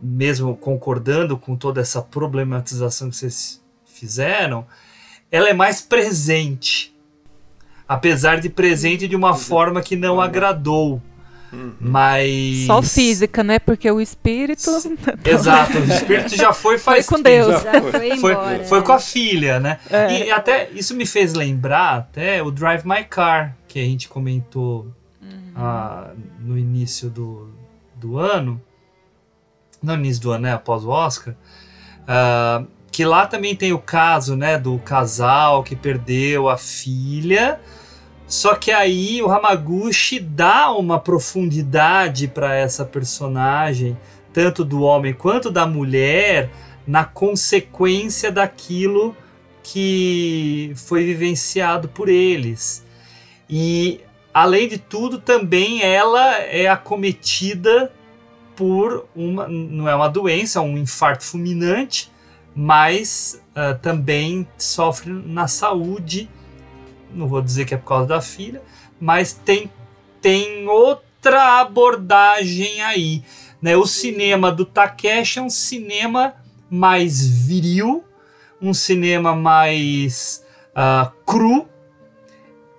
mesmo concordando com toda essa problematização que vocês fizeram, ela é mais presente. Apesar de presente de uma forma que não agradou. Mas. Só física, né? Porque o espírito. Exato, o espírito já foi faz com tempo. Deus. Já foi Foi, embora. foi é. com a filha, né? É. E até isso me fez lembrar até o Drive My Car, que a gente comentou ah, no início do, do ano. Não no início do ano, né? Após o Oscar. Ah, que lá também tem o caso, né? Do casal que perdeu a filha. Só que aí o Hamaguchi dá uma profundidade para essa personagem, tanto do homem quanto da mulher, na consequência daquilo que foi vivenciado por eles. E além de tudo, também ela é acometida por uma não é uma doença, um infarto fulminante, mas ah, também sofre na saúde não vou dizer que é por causa da filha, mas tem, tem outra abordagem aí. Né? O cinema do Takeshi é um cinema mais viril, um cinema mais uh, cru,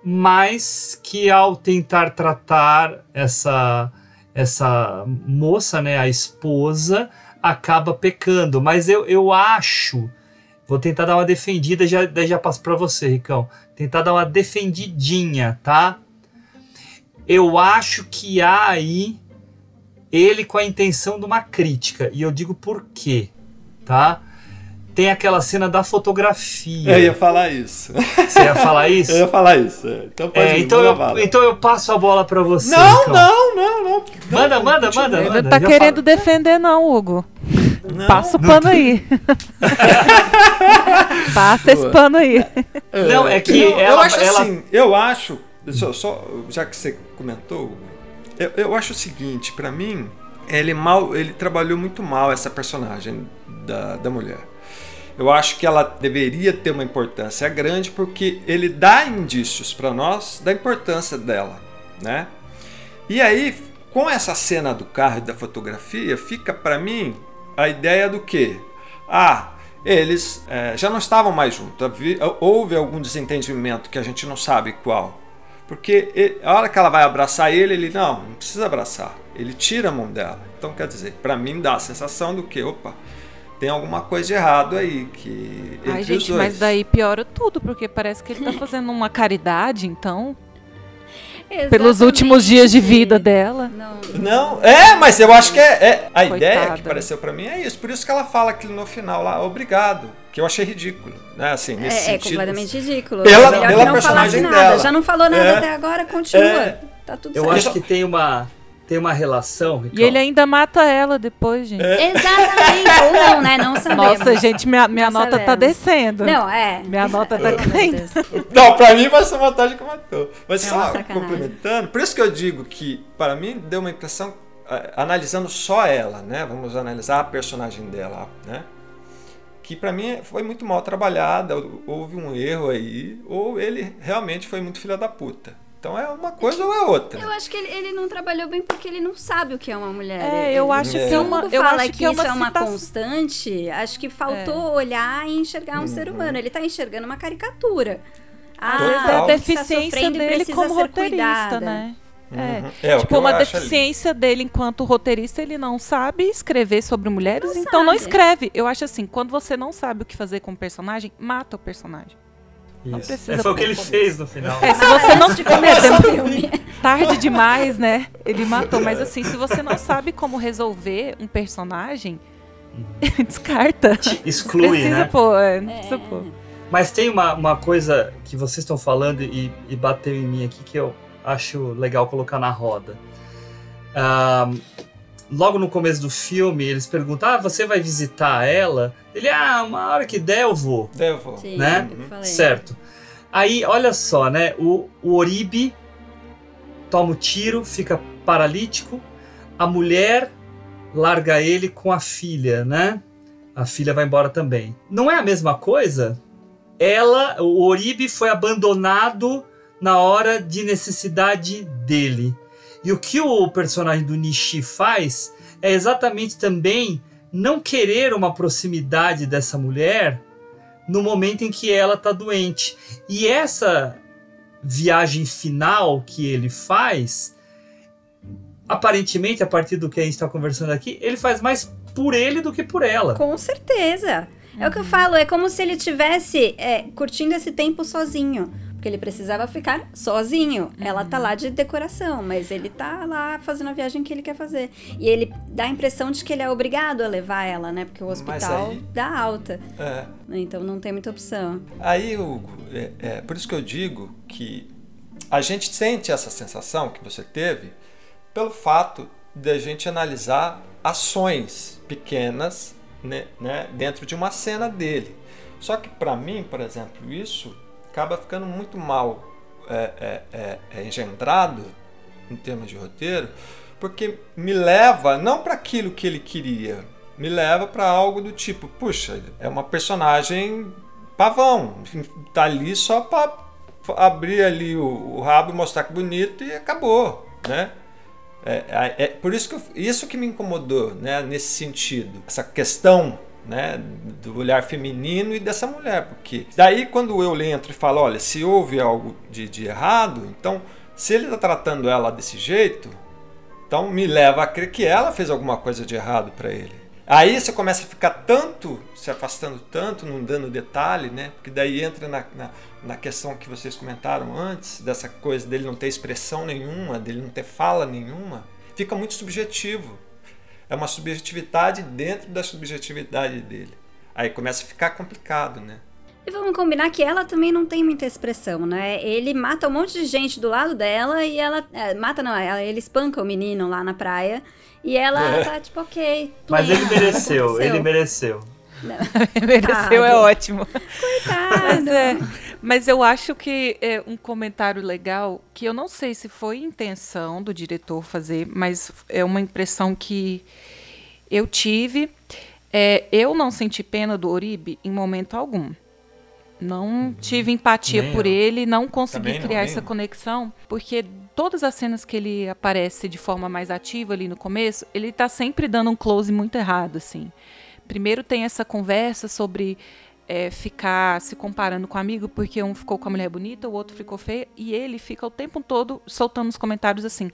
mas que ao tentar tratar essa essa moça, né, a esposa, acaba pecando. Mas eu, eu acho, vou tentar dar uma defendida, já, já passo para você, Ricão. Tentar dar uma defendidinha, tá? Eu acho que há aí ele com a intenção de uma crítica. E eu digo por quê, tá? Tem aquela cena da fotografia. Eu ia falar isso. Você ia falar isso? Eu ia falar isso. É. Então pode é, ir, então, eu, então eu passo a bola para você. Não, então. não, não, não. Manda, manda, manda. Ele não tá querendo fala. defender, não, Hugo. Não. Passa o pano aí. Passa esse pano aí. Não, é que eu, eu ela- acho ela- assim, eu acho, só, só- já que você comentou, eu, eu acho o seguinte, pra mim, ele mal, ele trabalhou muito mal essa personagem da, da mulher. Eu acho que ela deveria ter uma importância grande porque ele dá indícios pra nós da importância dela, né? E aí, com essa cena do carro e da fotografia, fica pra mim a ideia do que? Ah, eles eh, já não estavam mais juntos. Houve algum desentendimento que a gente não sabe qual. Porque a hora que ela vai abraçar ele, ele não, não precisa abraçar. Ele tira a mão dela. Então, quer dizer, pra mim dá a sensação do que, opa, tem alguma coisa de errado aí que entre Ai, os gente, dois. mas daí piora tudo, porque parece que ele tá fazendo uma caridade, então, pelos últimos dias de vida dela. Não, Não, é, mas eu acho que é, é- a Coitada. ideia que pareceu pra mim é isso. Por isso que ela fala aquilo no final lá, obrigado, que eu achei ridículo, né? Assim, nesse é, é sentido. completamente ridículo. Pela- Melhor pela que não personagem falasse nada. dela. Já não falou nada É. até agora, continua. É. Tá tudo Eu certo. acho que tem uma, tem uma relação. E ele ainda mata ela depois, gente. Exatamente. Ou não, né? Não sabemos. Nossa, gente, minha, minha Não nota tá sabemos. descendo. Não, é. Minha nota tá caindo. Não, pra mim vai ser vantagem que matou. Mas É uma só complementando, por isso que eu digo que, para mim, deu uma impressão, analisando só ela, né? Vamos analisar a personagem dela, né? Que pra mim foi muito mal trabalhada, houve um erro aí, ou ele realmente foi muito filha da puta. Então é uma coisa ou é outra. Eu acho que ele, ele não trabalhou bem porque ele não sabe o que é uma mulher. É, Ele- eu acho que Se é o uma- eu fala acho que, que é isso é uma constante, acho que faltou É. olhar e enxergar um ser humano. Ele tá enxergando uma caricatura. Ah, vezes é Total. a deficiência dele precisa como ser roteirista, cuidada. né? É. Uhum. É, que tipo, uma acho ali. deficiência dele enquanto roteirista, ele não sabe escrever sobre mulheres, Não então não sabe. escreve. Eu acho assim, quando você não sabe o que fazer com o personagem, mata o personagem. Isso. É, foi o que ele fez no final. É, se você não começar o filme. tarde demais, né? Ele matou, mas assim, se você não sabe como resolver um personagem, descarta. Exclui, Precisa né? pôr, é, não precisa pôr. Mas tem uma, uma coisa que vocês estão falando e, e bateu em mim aqui que eu acho legal colocar na roda. Ahn, logo no começo do filme, eles perguntam: Ah, você vai visitar ela? Ele, ah, uma hora que der eu vou. Devo. Sim, Né? eu falei. Certo. Aí, olha só, né? O, o Oribe toma o tiro, fica paralítico. A mulher larga ele com a filha, né? A filha vai embora também. Não é a mesma coisa? Ela, o Oribe foi abandonado na hora de necessidade dele. E o que o personagem do Nishi faz é exatamente também não querer uma proximidade dessa mulher no momento em que ela está doente. E essa viagem final que ele faz, aparentemente, a partir do que a gente está conversando aqui, ele faz mais por ele do que por ela. Com certeza. É o que eu falo, é como se ele estivesse é, curtindo esse tempo sozinho. Porque ele precisava ficar sozinho. Ela tá lá de decoração, mas ele tá lá fazendo a viagem que ele quer fazer. E ele dá a impressão de que ele é obrigado a levar ela, né? Porque o hospital aí- dá alta. É. Então não tem muita opção. Aí, Hugo, é, é por isso que eu digo que a gente sente essa sensação que você teve pelo fato de a gente analisar ações pequenas né, né, dentro de uma cena dele. Só que para mim, por exemplo, isso acaba ficando muito mal é, é, é, é engendrado em termos de roteiro, porque me leva não para aquilo que ele queria, me leva para algo do tipo, puxa, é uma personagem pavão, tá ali só para abrir ali o, o rabo e mostrar que bonito e acabou, né? É, é, é por isso que eu, isso que me incomodou, né? Nesse sentido, essa questão né, do olhar feminino e dessa mulher, porque daí quando eu entro e falo, olha, se houve algo de, de errado, então se ele está tratando ela desse jeito, então me leva a crer que ela fez alguma coisa de errado para ele. Aí você começa a ficar tanto, se afastando tanto, não dando detalhe, né? Porque daí entra na, na, na, questão que vocês comentaram antes, dessa coisa dele não ter expressão nenhuma, dele não ter fala nenhuma. Fica muito subjetivo. É uma subjetividade dentro da subjetividade dele. Aí começa a ficar complicado, né? E vamos combinar que ela também não tem muita expressão, né? Ele mata um monte de gente do lado dela e ela. É, mata não, ela, ele espanca o menino lá na praia. E ela é. tá tipo, ok. Mas ele mereceu, ele mereceu. mereceu é ótimo. Coitado. Mas, é, mas eu acho que é um comentário legal que eu não sei se foi intenção do diretor fazer, mas é uma impressão que eu tive. É, eu não senti pena do Oribe em momento algum. Não uhum. tive empatia Nem por eu. ele, não consegui Também criar não, essa conexão, porque todas as cenas que ele aparece de forma mais ativa ali no começo, ele tá sempre dando um close muito errado, assim. Primeiro tem essa conversa sobre é, ficar se comparando com o amigo, porque um ficou com a mulher bonita, o outro ficou feia, e ele fica o tempo todo soltando os comentários assim.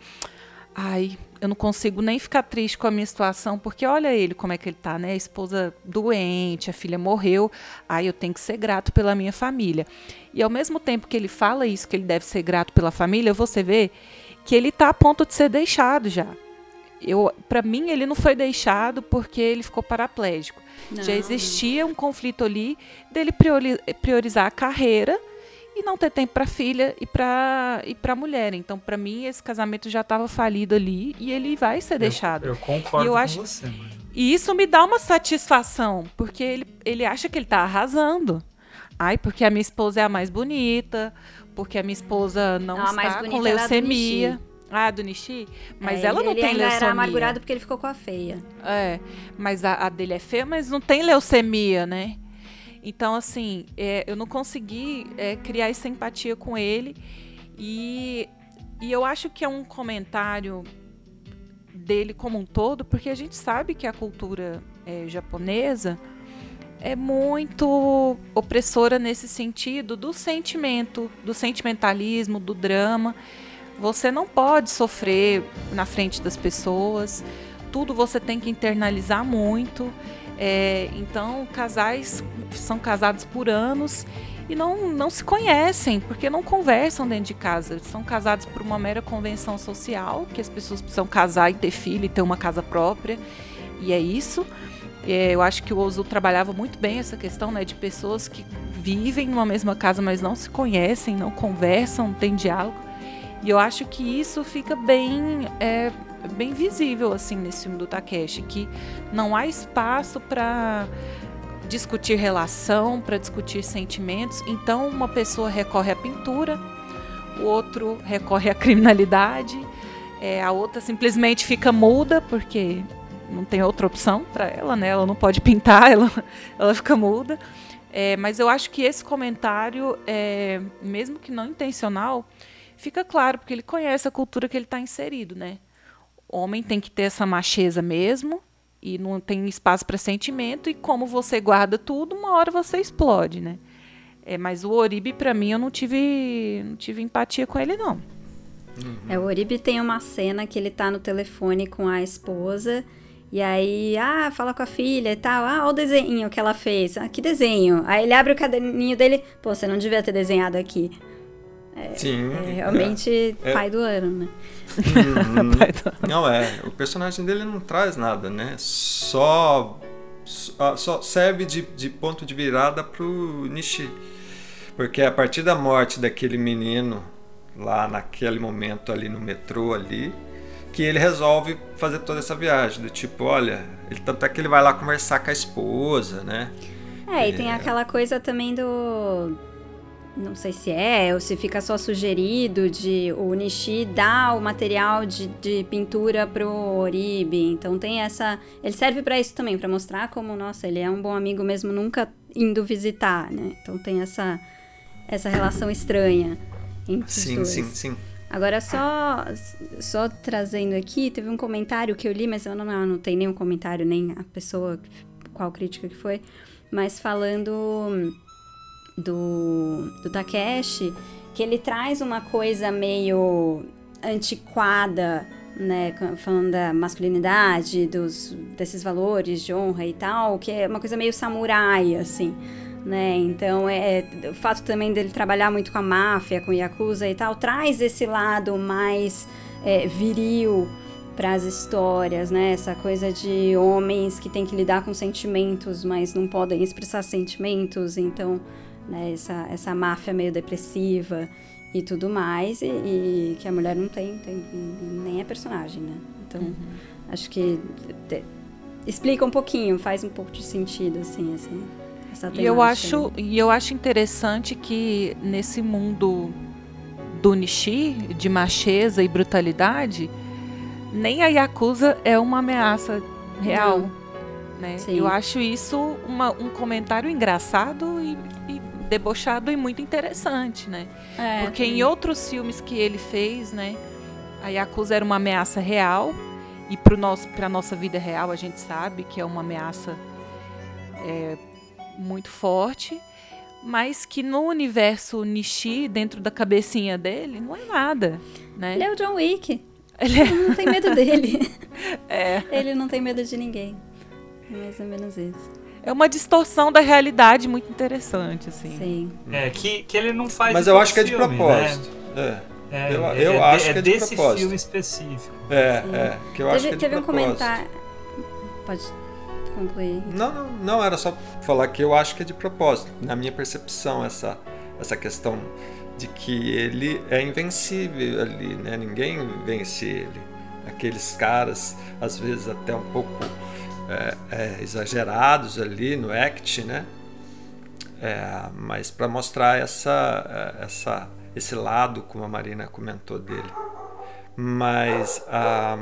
Ai, eu não consigo nem ficar triste com a minha situação, porque olha ele como é que ele tá, né? A esposa doente, a filha morreu. Ai, eu tenho que ser grato pela minha família. E ao mesmo tempo que ele fala isso, que ele deve ser grato pela família, você vê que ele tá a ponto de ser deixado já. Eu, para mim, ele não foi deixado porque ele ficou paraplégico. Não. Já existia um conflito ali dele priorizar a carreira e não ter tempo para filha e para e para mulher. Então, para mim, esse casamento já estava falido ali e ele vai ser eu, deixado. Eu concordo e eu com acho, você. Mãe. E isso me dá uma satisfação, porque ele, ele acha que ele está arrasando. Ai, porque a minha esposa é a mais bonita, porque a minha esposa não, não está com leucemia. Ah, do Nishi? Mas é, ela não ele tem ainda leucemia. era amargurado porque ele ficou com a feia. É, mas a, a dele é feia, mas não tem leucemia, né? Então, assim, é, eu não consegui é, criar essa empatia com ele. E, e eu acho que é um comentário dele como um todo, porque a gente sabe que a cultura é, japonesa é muito opressora nesse sentido do sentimento, do sentimentalismo, do drama. Você não pode sofrer na frente das pessoas, tudo você tem que internalizar muito. É, então, casais são casados por anos e não, não se conhecem, porque não conversam dentro de casa. São casados por uma mera convenção social, que as pessoas precisam casar e ter filho e ter uma casa própria. E é isso. É, eu acho que o Ozu trabalhava muito bem essa questão né, de pessoas que vivem numa mesma casa, mas não se conhecem, não conversam, não têm diálogo. E eu acho que isso fica bem é, bem visível assim nesse filme do Takeshi, que não há espaço para discutir relação, para discutir sentimentos. Então uma pessoa recorre à pintura, o outro recorre à criminalidade, é, a outra simplesmente fica muda porque não tem outra opção para ela, né? Ela não pode pintar, ela, ela fica muda. É, mas eu acho que esse comentário, é, mesmo que não intencional, fica claro porque ele conhece a cultura que ele está inserido, né? homem tem que ter essa macheza mesmo e não tem espaço para sentimento e como você guarda tudo, uma hora você explode, né? É, mas o Oribe para mim eu não tive não tive empatia com ele não. Uhum. É, o Oribe tem uma cena que ele tá no telefone com a esposa e aí, ah, fala com a filha e tal. Ah, olha o desenho que ela fez. Ah, que desenho? Aí ele abre o caderninho dele. Pô, você não devia ter desenhado aqui. É, Sim. É realmente é. pai do ano, né? Uhum. não, é. O personagem dele não traz nada, né? Só, só, só serve de, de ponto de virada pro Nishi. Porque a partir da morte daquele menino lá naquele momento ali no metrô ali, que ele resolve fazer toda essa viagem do tipo, olha, ele tanto é que ele vai lá conversar com a esposa, né? É, e tem é. aquela coisa também do não sei se é ou se fica só sugerido de o Nishi dar o material de, de pintura pro Oribe. Então tem essa, ele serve para isso também, para mostrar como, nossa, ele é um bom amigo mesmo nunca indo visitar, né? Então tem essa essa relação estranha entre os Sim, dois. sim, sim. Agora, só, só trazendo aqui, teve um comentário que eu li, mas eu não anotei nenhum comentário, nem a pessoa, qual crítica que foi, mas falando do, do Takeshi, que ele traz uma coisa meio antiquada, né, falando da masculinidade, dos, desses valores de honra e tal, que é uma coisa meio samurai, assim, né, então é, o fato também dele trabalhar muito com a máfia, com Yakuza e tal, traz esse lado mais é, viril para as histórias, né, essa coisa de homens que têm que lidar com sentimentos, mas não podem expressar sentimentos, então, né, essa, essa máfia meio depressiva e tudo mais, e, e que a mulher não tem, tem nem é personagem, né? Então, acho que te- explica um pouquinho, faz um pouco de sentido, assim, assim essa E eu acho, né? e eu acho interessante que nesse mundo do Nishi, de macheza e brutalidade, nem a Yakuza é uma ameaça real. Né? Sim. Eu acho isso uma- um comentário engraçado e debochado e muito interessante, né? É, Porque em também. outros filmes que ele fez, né, a Yakuza era uma ameaça real e para nosso para nossa vida real a gente sabe que é uma ameaça é, muito forte, mas que no universo Nishi, dentro da cabecinha dele, não é nada, né? Ele é o John Wick. Ele é- Ele não tem medo dele. É. Ele não tem medo de ninguém. É mais ou menos isso. É uma distorção da realidade muito interessante, assim. Sim. É, que, que ele não faz Mas eu acho que é de filme, propósito. Né? É. É, Eu- é- eu é- acho é que é de desse propósito. filme específico. É, Sim. é. Que eu acho teve que é de teve um comentário. Pode concluir. Não, não, não, era só falar que eu acho que é de propósito. Na minha percepção, essa, essa questão de que ele é invencível ali, né? Ninguém vence ele. Aqueles caras, às vezes até um pouco é, é, exagerados ali no act, né? É, mas para mostrar essa, é, essa, esse lado, como a Marina comentou dele. Mas ah,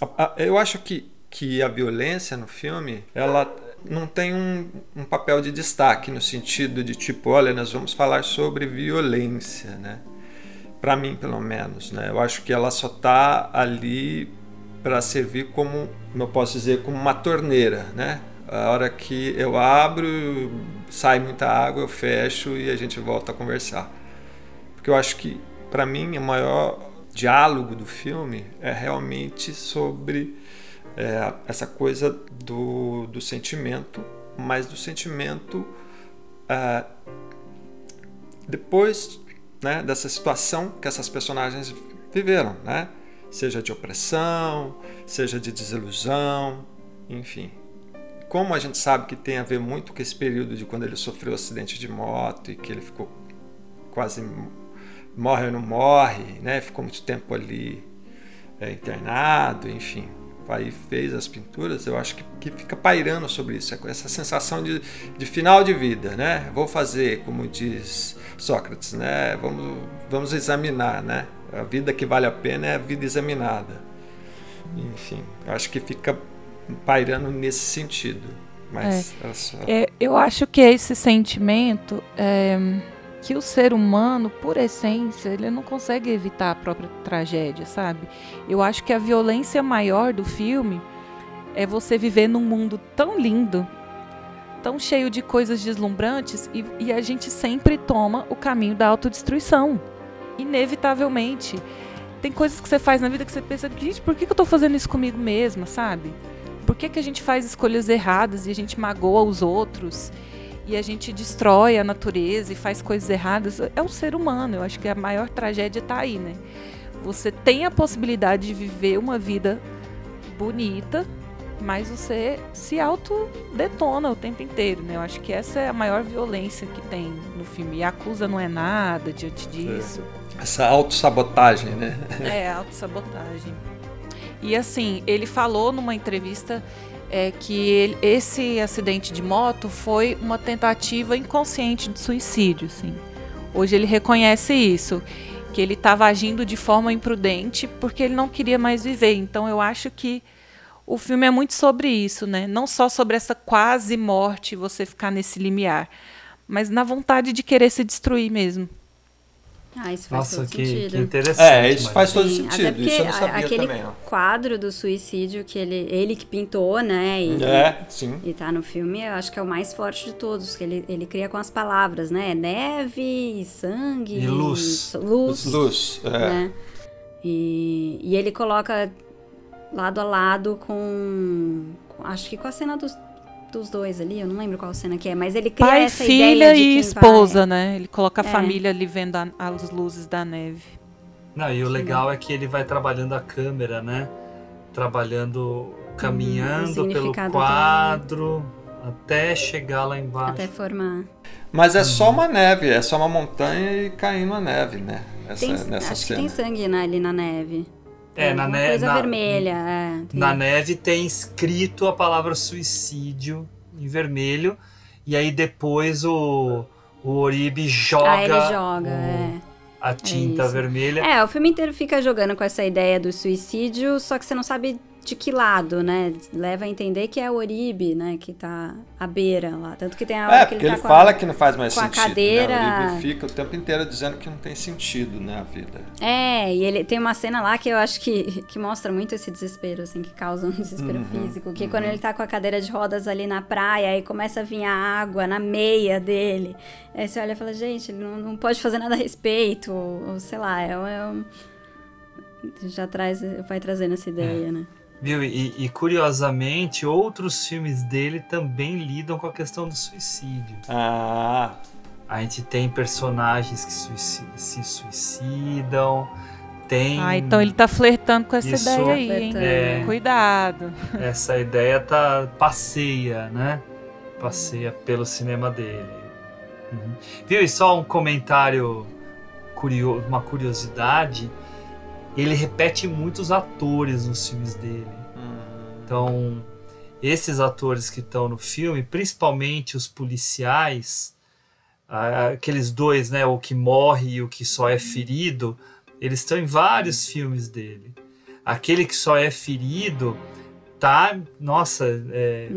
a- a- eu acho que, que a violência no filme ela não tem um, um papel de destaque no sentido de tipo, olha, nós vamos falar sobre violência, né? Para mim, pelo menos, né? Eu acho que ela só tá ali para servir como, como eu posso dizer, como uma torneira, né? A hora que eu abro, sai muita água, eu fecho e a gente volta a conversar. Porque eu acho que, para mim, o maior diálogo do filme é realmente sobre é, essa coisa do, do sentimento, mas do sentimento ah, depois né, dessa situação que essas personagens viveram, né? Seja de opressão, seja de desilusão, enfim. Como a gente sabe que tem a ver muito com esse período de quando ele sofreu acidente de moto e que ele ficou quase morre ou não morre, né? Ficou muito tempo ali é, internado, enfim. Aí fez as pinturas, eu acho que, que fica pairando sobre isso, essa sensação de, de final de vida, né? Vou fazer, como diz Sócrates, né? Vamos, vamos examinar, né? A vida que vale a pena é a vida examinada. Enfim, acho que fica pairando nesse sentido. Mas é. só... É, eu acho que esse sentimento é, que o ser humano, por essência, ele não consegue evitar a própria tragédia, sabe? Eu acho que a violência maior do filme é você viver num mundo tão lindo, tão cheio de coisas deslumbrantes e, e a gente sempre toma o caminho da autodestruição, inevitavelmente. Tem coisas que você faz na vida que você pensa, gente, por que eu tô fazendo isso comigo mesma, sabe? Por que, que a gente faz escolhas erradas e a gente magoa os outros? E a gente destrói a natureza e faz coisas erradas? É o ser humano. Eu acho que a maior tragédia está aí, né? Você tem a possibilidade de viver uma vida bonita, mas você se autodetona o tempo inteiro, né? Eu acho que essa é a maior violência que tem no filme. E a acusa não é nada diante disso. É. Essa autossabotagem, né? É, autossabotagem. E assim, ele falou numa entrevista é, que ele, esse acidente de moto foi uma tentativa inconsciente de suicídio. Assim. Hoje ele reconhece isso, que ele estava agindo de forma imprudente porque ele não queria mais viver. Então eu acho que o filme é muito sobre isso, né? Não só sobre essa quase morte, você ficar nesse limiar, mas na vontade de querer se destruir mesmo. Ah, isso faz Nossa, todo que, sentido. que interessante. É, isso mas- faz todo Sim, até sentido. porque Isso eu não a- sabia aquele também, ó. quadro do suicídio que ele, ele que pintou, né? E, É, sim. E tá no filme, eu acho que é o mais forte de todos, que ele, ele cria com as palavras, né? Neve, sangue, E luz. luz, Luz. É. né? E, e ele coloca lado a lado com, com- acho que com a cena dos, dos dois ali, eu não lembro qual cena que é, mas ele cria Pai, essa filha ideia de e esposa, vai- né? Ele coloca a É. família ali vendo a- as luzes da neve. Não, e o legal é que ele vai trabalhando a câmera, né? Trabalhando, caminhando pelo significado quadro até chegar lá embaixo. até formar. Mas é só uma neve, é só uma montanha e caindo a neve, né? Essa, Tem, nessa acho cena. que tem sangue na- ali na neve. É, na neve. coisa na, vermelha, é. tem- na neve tem escrito a palavra suicídio em vermelho. E aí depois o, o Oribe joga, Ah, ele joga, o- é. a tinta isso. vermelha. É, o filme inteiro fica jogando com essa ideia do suicídio, só que você não sabe de que lado, né? Leva a entender que é o Oribe, né? Que tá à beira lá. Tanto que tem a hora É, que porque ele ele, tá com fala a... que não faz mais com a sentido. cadeira- Né? Ele fica o tempo inteiro dizendo que não tem sentido, né, a vida. É, e ele tem uma cena lá que eu acho que, que mostra muito esse desespero, assim, que causa um desespero físico. Que quando ele tá com a cadeira de rodas ali na praia, aí começa a vir a água na meia dele. Aí você olha e fala, gente, ele não, não pode fazer nada a respeito, ou, ou sei lá, é, um- é um... Já traz, vai trazendo essa ideia, né? Viu? E, e, curiosamente, outros filmes dele também lidam com a questão do suicídio. Ah, A gente tem personagens que suici- se suicidam, tem. Ah, então ele tá flertando com essa Isso, ideia aí, hein? É. Cuidado. Essa ideia tá passeia, né? Passeia pelo cinema dele. Uhum. Viu? E só um comentário curioso, uma curiosidade. Ele repete muitos atores nos filmes dele. Então, esses atores que estão no filme, principalmente os policiais, aqueles dois, né, o que morre e o que só é ferido, eles estão em vários filmes dele. Aquele que só é ferido tá, nossa, é,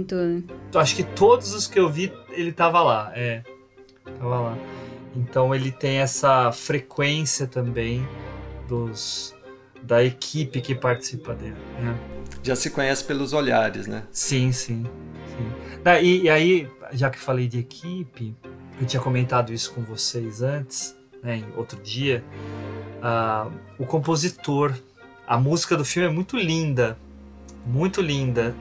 acho que todos os que eu vi ele tava lá, é, tava lá. Então ele tem essa frequência também dos da equipe que participa dele. né? já se conhece pelos olhares, né? Sim, sim. sim. Ah, e, e aí, já que falei de equipe, eu tinha comentado isso com vocês antes, né, em outro dia. ah, o compositor, a música do filme é muito linda, muito linda.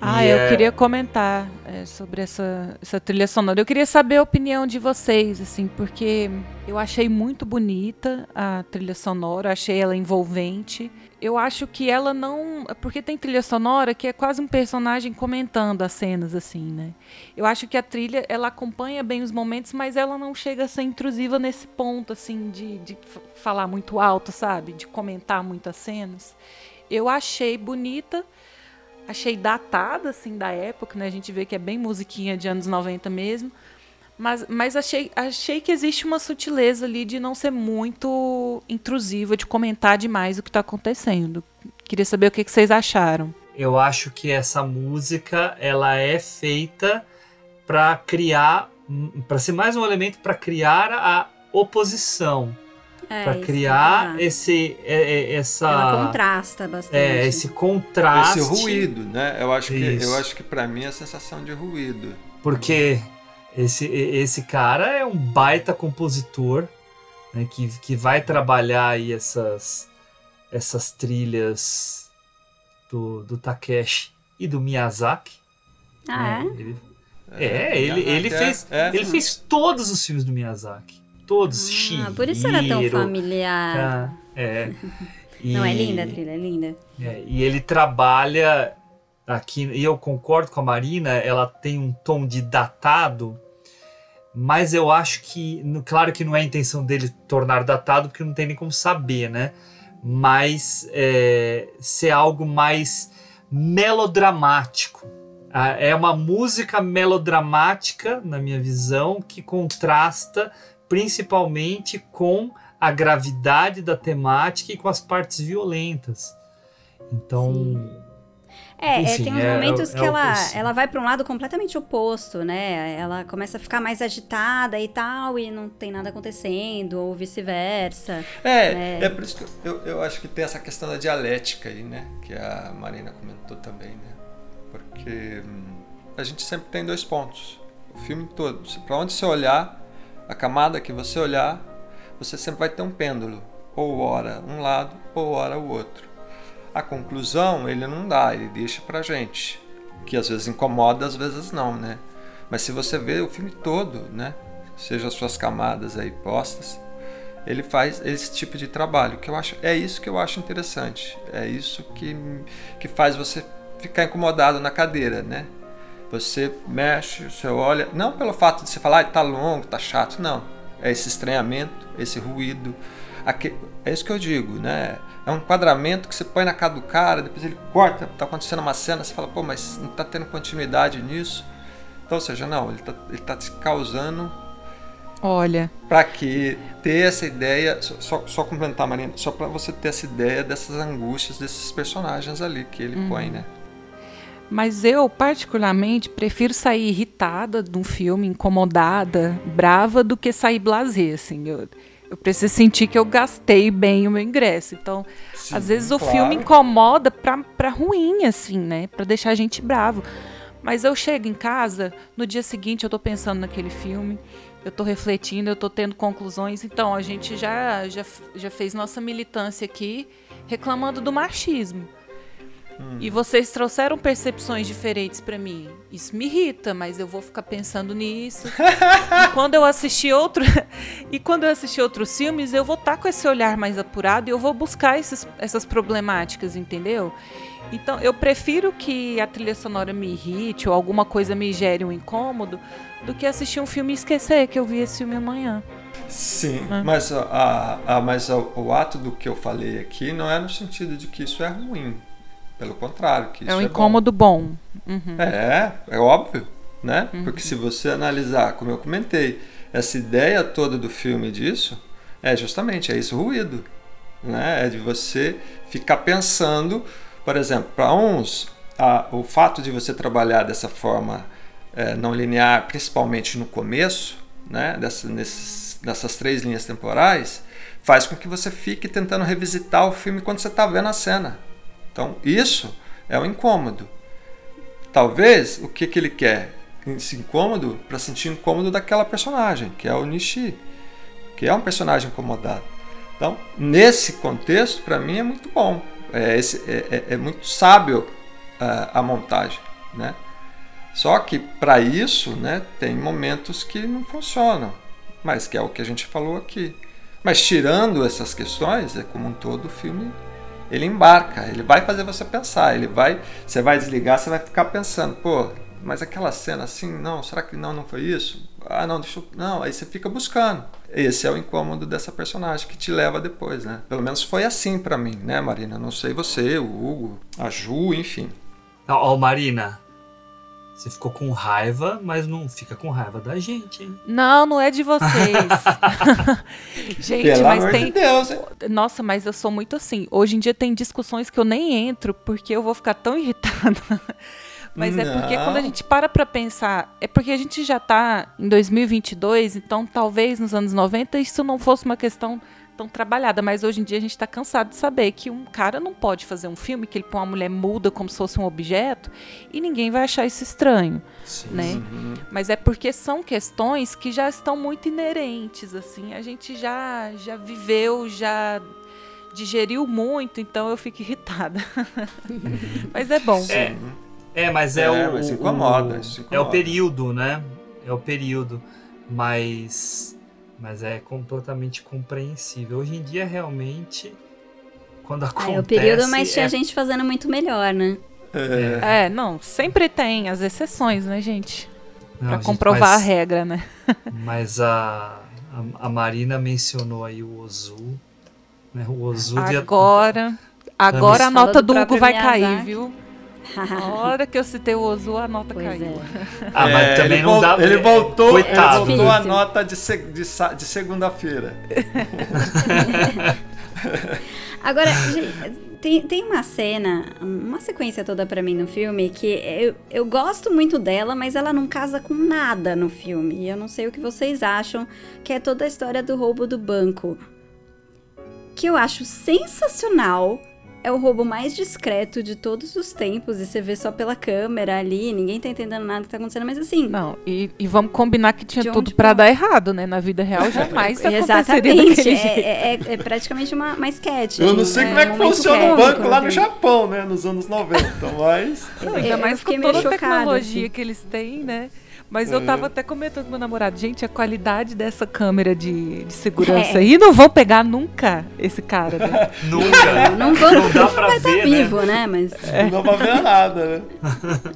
Ah, E eu é- queria comentar é, sobre essa, essa trilha sonora. Eu queria saber a opinião de vocês, assim, porque eu achei muito bonita a trilha sonora, achei ela envolvente. Eu acho que ela não. Porque tem trilha sonora que é quase um personagem comentando as cenas, assim, né? Eu acho que a trilha, ela acompanha bem os momentos, mas ela não chega a ser intrusiva nesse ponto, assim, de, de falar muito alto, sabe? De comentar muitas cenas. Eu achei bonita achei datada, assim, da época, né? A gente vê que é bem musiquinha de anos 90 mesmo. Mas, mas achei, achei que existe uma sutileza ali de não ser muito intrusiva, de comentar demais o que está acontecendo. Queria saber o que, que vocês acharam. Eu acho que essa música ela é feita para criar, para ser mais um elemento para criar a oposição, É, para criar esse é, é, essa Ela contrasta bastante. é, esse contraste, Esse ruído, né? Eu acho que, Isso. eu acho que para mim é a sensação de ruído. porque esse esse cara é um baita compositor, né, que, que vai trabalhar aí essas essas trilhas do, do Takeshi e do Miyazaki. Ah, é? Ele, é, ele, Miyazaki ele é- fez é. ele fez todos os filmes do Miyazaki, todos. Ah, por isso era tão Chihiro, familiar. Ah, é. E- Não, é linda a trilha, é linda. é, e ele trabalha aqui, e eu concordo com a Marina, ela tem um tom de datado, mas eu acho que, claro que não é a intenção dele tornar datado, porque não tem nem como saber, né? Mas é, ser algo mais melodramático. É uma música melodramática, na minha visão, que contrasta principalmente com a gravidade da temática e com as partes violentas. Então, É, é, Enfim, tem uns é- momentos é que o ela, ela vai pra um lado completamente oposto, né? Ela começa a ficar mais agitada e tal, e não tem nada acontecendo, ou vice-versa. É, né? é por isso que eu, eu acho que tem essa questão da dialética aí, né? Que a Marina comentou também, né? Porque hum, a gente sempre tem dois pontos. O filme todo. Pra onde você olhar, a camada que você olhar, você sempre vai ter um pêndulo. Ou ora um lado, ou ora o outro. A conclusão ele não dá, ele deixa pra gente. Que às vezes incomoda, às vezes não, né? Mas se você vê o filme todo, né? Seja as suas camadas aí postas, ele faz esse tipo de trabalho que eu acho é isso que eu acho interessante é isso que que faz você ficar incomodado na cadeira né você mexe você olha não pelo fato de você falar ah, tá longo tá chato não. É esse estranhamento esse ruído. Aque- é isso que eu digo né? É um enquadramento que você põe na cara do cara depois ele corta tá acontecendo uma cena você fala pô mas não tá tendo continuidade nisso então ou seja não ele tá, ele tá te causando Olha, para que ter essa ideia, só, só, só complementar, Marina, só para você ter essa ideia dessas angústias desses personagens ali que ele põe, né? Mas eu particularmente prefiro sair irritada de um filme, incomodada, brava, do que sair blasé, assim. Eu, eu preciso sentir que eu gastei bem o meu ingresso. Então, Sim, às vezes o claro. filme incomoda pra, pra ruim, assim, né? Pra deixar a gente bravo. Mas eu chego em casa, no dia seguinte eu tô pensando naquele filme, eu tô refletindo, eu tô tendo conclusões. Então, a gente já, já, já fez nossa militância aqui reclamando do machismo. E vocês trouxeram percepções diferentes pra mim. Isso me irrita, mas eu vou ficar pensando nisso. e quando eu assistir outro e quando eu assistir outros filmes, eu vou estar com esse olhar mais apurado e eu vou buscar esses, essas problemáticas, entendeu? Então, eu prefiro que a trilha sonora me irrite ou alguma coisa me gere um incômodo do que assistir um filme e esquecer que eu vi esse filme amanhã. Sim, É. mas, a, a, a- mas o, o ato do que eu falei aqui não é no sentido de que isso é ruim. Pelo contrário, que isso é um bom. incômodo bom. Uhum. É, é óbvio, né? Porque se você analisar, como eu comentei, essa ideia toda do filme disso é justamente é esse ruído, né? É de você ficar pensando, por exemplo, para uns, a- o fato de você trabalhar dessa forma é, não linear, principalmente no começo, né? Dessa, nesses, nessas três linhas temporais, faz com que você fique tentando revisitar o filme quando você está vendo a cena. Então, isso é um incômodo. Talvez o que, que ele quer? Esse incômodo para sentir incômodo daquela personagem, que é o Nishi, que é um personagem incomodado. Então, nesse contexto, para mim é muito bom. É, esse- é- é- é muito sábio ah, a montagem, né? Só que para isso, né, tem momentos que não funcionam, mas que é o que a gente falou aqui. Mas tirando essas questões, é como um todo o filme ele embarca, ele vai fazer você pensar, ele vai, você vai desligar, você vai ficar pensando, pô, mas aquela cena assim, não, será que não, não foi isso? Ah, não, deixa eu, não, aí você fica buscando. Esse é o incômodo dessa personagem que te leva depois, né? Pelo menos foi assim pra mim, né, Marina? Não sei você, o Hugo, a Ju, enfim. Ó, ó, Marina, você ficou com raiva, mas não fica com raiva da gente, hein? Não, não é de vocês. Gente, Pelo mas amor tem. de Deus, hein? Nossa, mas eu sou muito assim. Hoje em dia tem discussões que eu nem entro porque eu vou ficar tão irritada. Mas é porque Não. quando a gente para pra pensar, é porque a gente já tá em 2022, então talvez nos anos 90 isso não fosse uma questão tão trabalhada, mas hoje em dia a gente tá cansado de saber que um cara não pode fazer um filme que ele põe uma mulher muda como se fosse um objeto e ninguém vai achar isso estranho, né? Mas é porque são questões que já estão muito inerentes, assim. A gente já, já viveu, já digeriu muito, então eu fico irritada. Mas é bom. É, é mas é, É, o. mas incomoda, o- isso É incomoda. o período, né? É o período. Mas. Mas é completamente compreensível. Hoje em dia, realmente. Quando acontece. É o período, mas tinha é- gente fazendo muito melhor, né? É, É, não, sempre tem as exceções, né, gente? Não, Pra gente, comprovar mas- a regra, né? Mas a, a, a Marina mencionou aí o Ozu. Né? O Ozu de- Agora, agora a nota do do Hugo vai cair, Miyazaki. viu? Na hora que eu citei o Ozu, a nota Pois caiu. é. Ah, mas É, também ele não dá Ele voltou, Coitado. ele voltou a nota de, de, de segunda-feira. Agora, gente, Tem, tem uma cena, uma sequência toda pra mim no filme que eu, eu gosto muito dela, mas ela não casa com nada no filme. E eu não sei o que vocês acham, que é toda a história do roubo do banco. Que eu acho sensacional. É o roubo mais discreto de todos os tempos. E você vê só pela câmera ali, ninguém tá entendendo nada que tá acontecendo, mas assim. Não, e, e vamos combinar que tinha tudo pra- dar errado, né? Na vida real jamais aconteceria Exatamente. É, jeito. é, é- é praticamente uma, uma sketch. Eu não sei é como é que um funciona o banco lá no filme. Japão, né? Nos anos 90, mas. Eu- Ainda mais com fiquei toda a chocada, tecnologia assim. que eles têm, né? Mas eu tava até comentando com meu namorado, gente, a qualidade dessa câmera de, de segurança É. aí não vão pegar nunca esse cara, né? Nunca. Não vão, Não dá pra vai ver, né? vivo, né? Mas Não dá pra ver nada, né?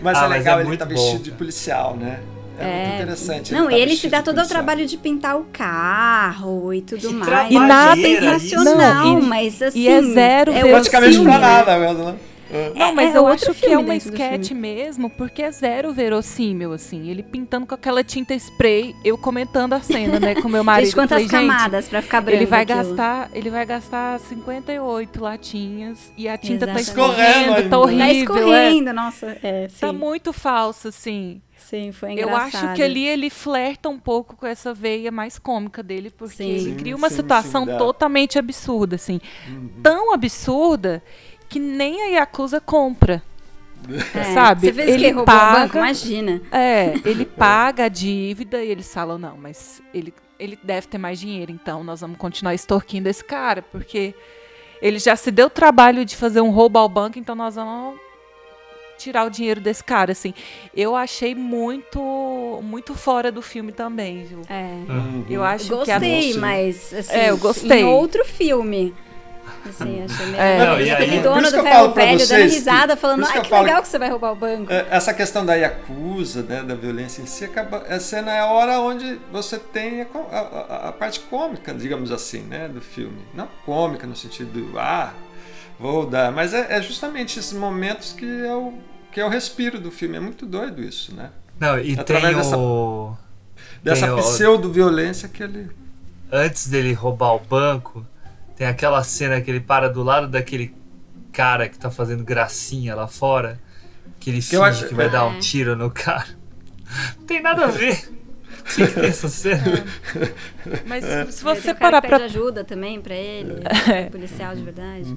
Mas Ah, é mas legal, é ele tá bom, vestido de policial, né? É, muito interessante. Não, tá e ele se dá todo o trabalho de pintar o carro e tudo Que mais. E nada- sensacional, Não, e- mas assim. e é zero é Praticamente filme, pra nada mesmo, né? É. Não, mas é eu outro acho que é uma sketch mesmo, porque é zero verossímil, assim. Ele pintando com aquela tinta spray, eu comentando a cena, né, com meu marido. Gente, quantas Falei, gente, camadas pra ficar branco Ele vai aquilo? gastar, ele vai gastar 58 latinhas e a tinta tá Exatamente. escorrendo, Escorrendo tá horrível. Tá é. escorrendo, nossa. É, sim. Tá muito falso, assim. Sim, foi Eu engraçado. acho que ali ele flerta um pouco com essa veia mais cômica dele, porque Sim. ele cria uma sim, situação sim, totalmente absurda, assim. Tão absurda que nem a Yakuza compra. É, sabe, Você fez ele que? Roubou paga- o banco? Imagina. É, ele paga a dívida e eles falam, não, mas ele, ele deve ter mais dinheiro, então nós vamos continuar extorquindo esse cara, porque ele já se deu o trabalho de fazer um roubo ao banco, então nós vamos tirar o dinheiro desse cara, assim. Eu achei muito muito fora do filme também, viu? É. Eu acho que a Gostei, mas assim, É, eu gostei. em outro filme. Assim, achei meio. É. Não, e aí- dono do que ferro velho vocês dando que- risada, falando, que ai, que falo legal que- que você vai roubar o banco. É, Essa questão da Yakuza, né, da violência em si, acaba, a cena é a hora onde você tem a, a- a- parte cômica, digamos assim, né, do filme. Não cômica no sentido, ah, vou dar, mas é, é justamente esses momentos que é, o, que é o respiro do filme. É muito doido isso, né? Não, e Através tem dessa- o. Dessa Tem o- pseudo-violência que ele... Antes dele roubar o banco, tem aquela cena que ele para do lado daquele cara que tá fazendo gracinha lá fora. Que ele finge acho- que vai dar É. um tiro no cara. Não tem nada a ver. Tinha que ter essa cena. Mas É. se Tem você o cara parar pede ajuda também pra ele, policial de verdade.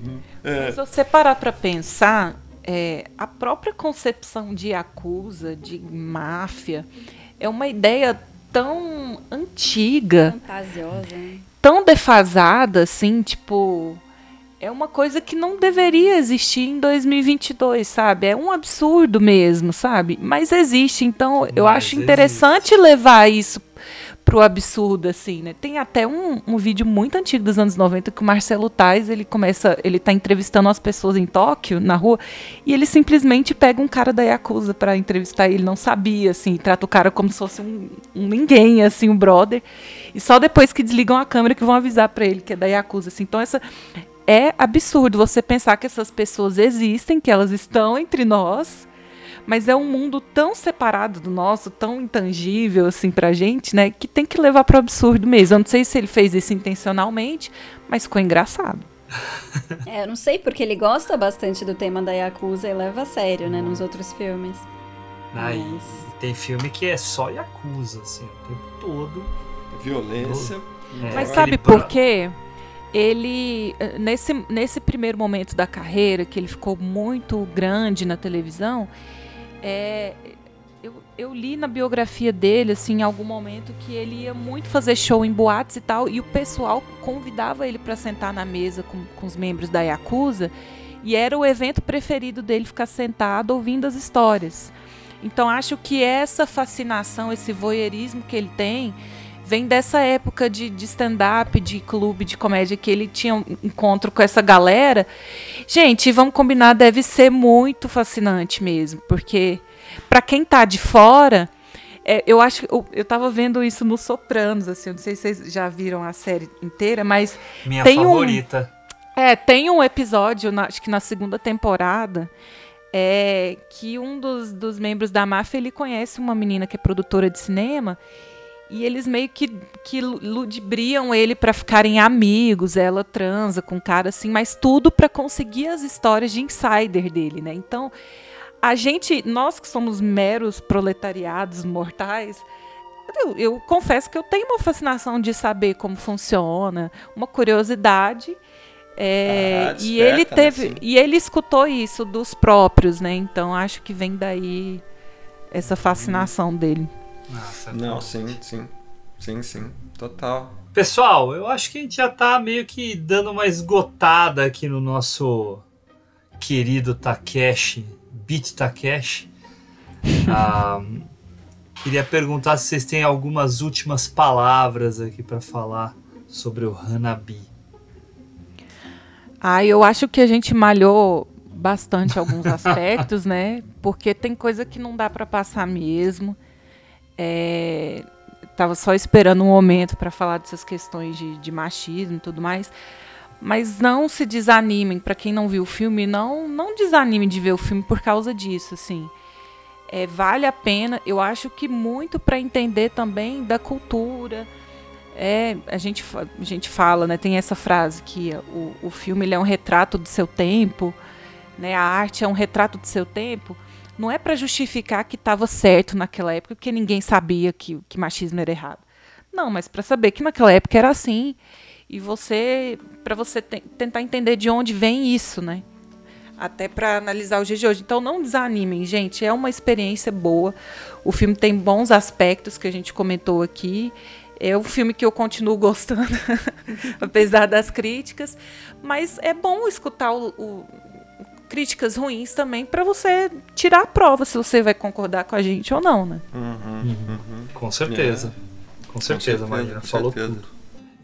Se você parar pra pensar, é, a própria concepção de acusa, de máfia, é uma ideia tão antiga, Fantasiosa. né? Tão defasada, assim, tipo. É uma coisa que não deveria existir em 2022, sabe? É um absurdo mesmo, sabe? Mas existe, então eu Mas acho interessante levar isso pro absurdo, assim, né? Tem até um, um vídeo muito antigo dos anos 90 que o Marcelo Tais, ele começa, ele tá entrevistando as pessoas em Tóquio, na rua, e ele simplesmente pega um cara da Yakuza pra entrevistar, ele não sabia, assim, trata o cara como se fosse um, um ninguém, assim, um brother, e só depois que desligam a câmera que vão avisar pra ele que é da Yakuza, assim. Então essa é absurdo você pensar que essas pessoas existem, que elas estão entre nós, mas é um mundo tão separado do nosso, tão intangível assim pra gente, né, que tem que levar pro absurdo mesmo. Eu não sei se ele fez isso intencionalmente, mas ficou engraçado. É, eu não sei, porque ele gosta bastante do tema da Yakuza e leva a sério, né, nos outros filmes. Aí, Mas- tem filme que é só Yakuza, assim, o tempo todo. Violência. É, Mas sabe por quê? Ele, eh, nesse, nesse primeiro momento da carreira, que ele ficou muito grande na televisão, é, eu, eu li na biografia dele, assim, em algum momento, que ele ia muito fazer show em boates e tal, e o pessoal convidava ele para sentar na mesa com, com os membros da Yakuza, e era o evento preferido dele ficar sentado ouvindo as histórias. Então acho que essa fascinação, esse voyeurismo que ele tem, vem dessa época de, de stand-up, de clube de comédia, que ele tinha um encontro com essa galera. Gente, vamos combinar, deve ser muito fascinante mesmo, porque para quem tá de fora, é, eu acho que eu, eu tava vendo isso no Sopranos, assim, eu não sei se vocês já viram a série inteira, mas Minha tem um- favorita. é, tem um episódio, na- acho que na segunda temporada, é, que um dos, dos membros da máfia ele conhece uma menina que é produtora de cinema e eles meio que, que ludibriam ele para ficarem amigos, ela transa com o cara assim, mas tudo para conseguir as histórias de insider dele, né? Então, a gente, nós que somos meros proletariados mortais, eu, eu, confesso que eu tenho uma fascinação de saber como funciona, uma curiosidade. É, ah, e ele né, teve né, e ele escutou isso dos próprios, né? Então acho que vem daí essa fascinação dele. Nossa, Não, sim, sim. Sim, sim. Total. Pessoal, eu acho que a gente já tá meio que dando uma esgotada aqui no nosso querido Takeshi, Beat Takeshi. ah, queria perguntar se vocês têm algumas últimas palavras aqui para falar sobre o Hanabi. Ah, eu acho que a gente malhou bastante alguns aspectos, né? Porque tem coisa que não dá para passar mesmo. É, tava só esperando um momento para falar dessas questões de, de, machismo e tudo mais. Mas não se desanimem, para quem não viu o filme, não não desanime de ver o filme por causa disso, assim. É, vale a pena, eu acho que muito para entender também da cultura. É, a gente, a gente fala, né, tem essa frase que o, o filme é um retrato do seu tempo, né, a arte é um retrato do seu tempo não é para justificar que estava certo naquela época, porque ninguém sabia que, que machismo era errado. Não, mas para saber que naquela época era assim e você para você te, tentar entender de onde vem isso, né? Até para analisar o dia de hoje. Então não desanimem, gente, é uma experiência boa. O filme tem bons aspectos que a gente comentou aqui. É um filme que eu continuo gostando, apesar das críticas. Mas é bom escutar o, o críticas ruins também para você tirar a prova se você vai concordar com a gente ou não, né? Uhum, uhum. Com certeza. É. Com certeza, Marina. Falou certeza. tudo.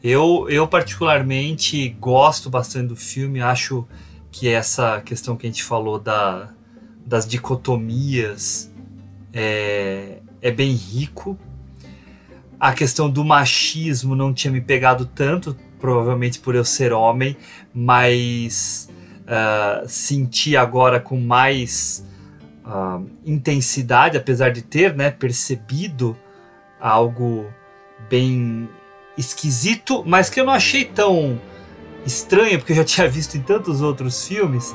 Eu, eu particularmente gosto bastante do filme, acho que essa questão que a gente falou da, das dicotomias é, é bem rico. A questão do machismo não tinha me pegado tanto, provavelmente por eu ser homem, mas uh, senti agora com mais uh, intensidade, apesar de ter né, percebido algo bem esquisito, mas que eu não achei tão estranho, porque eu já tinha visto em tantos outros filmes.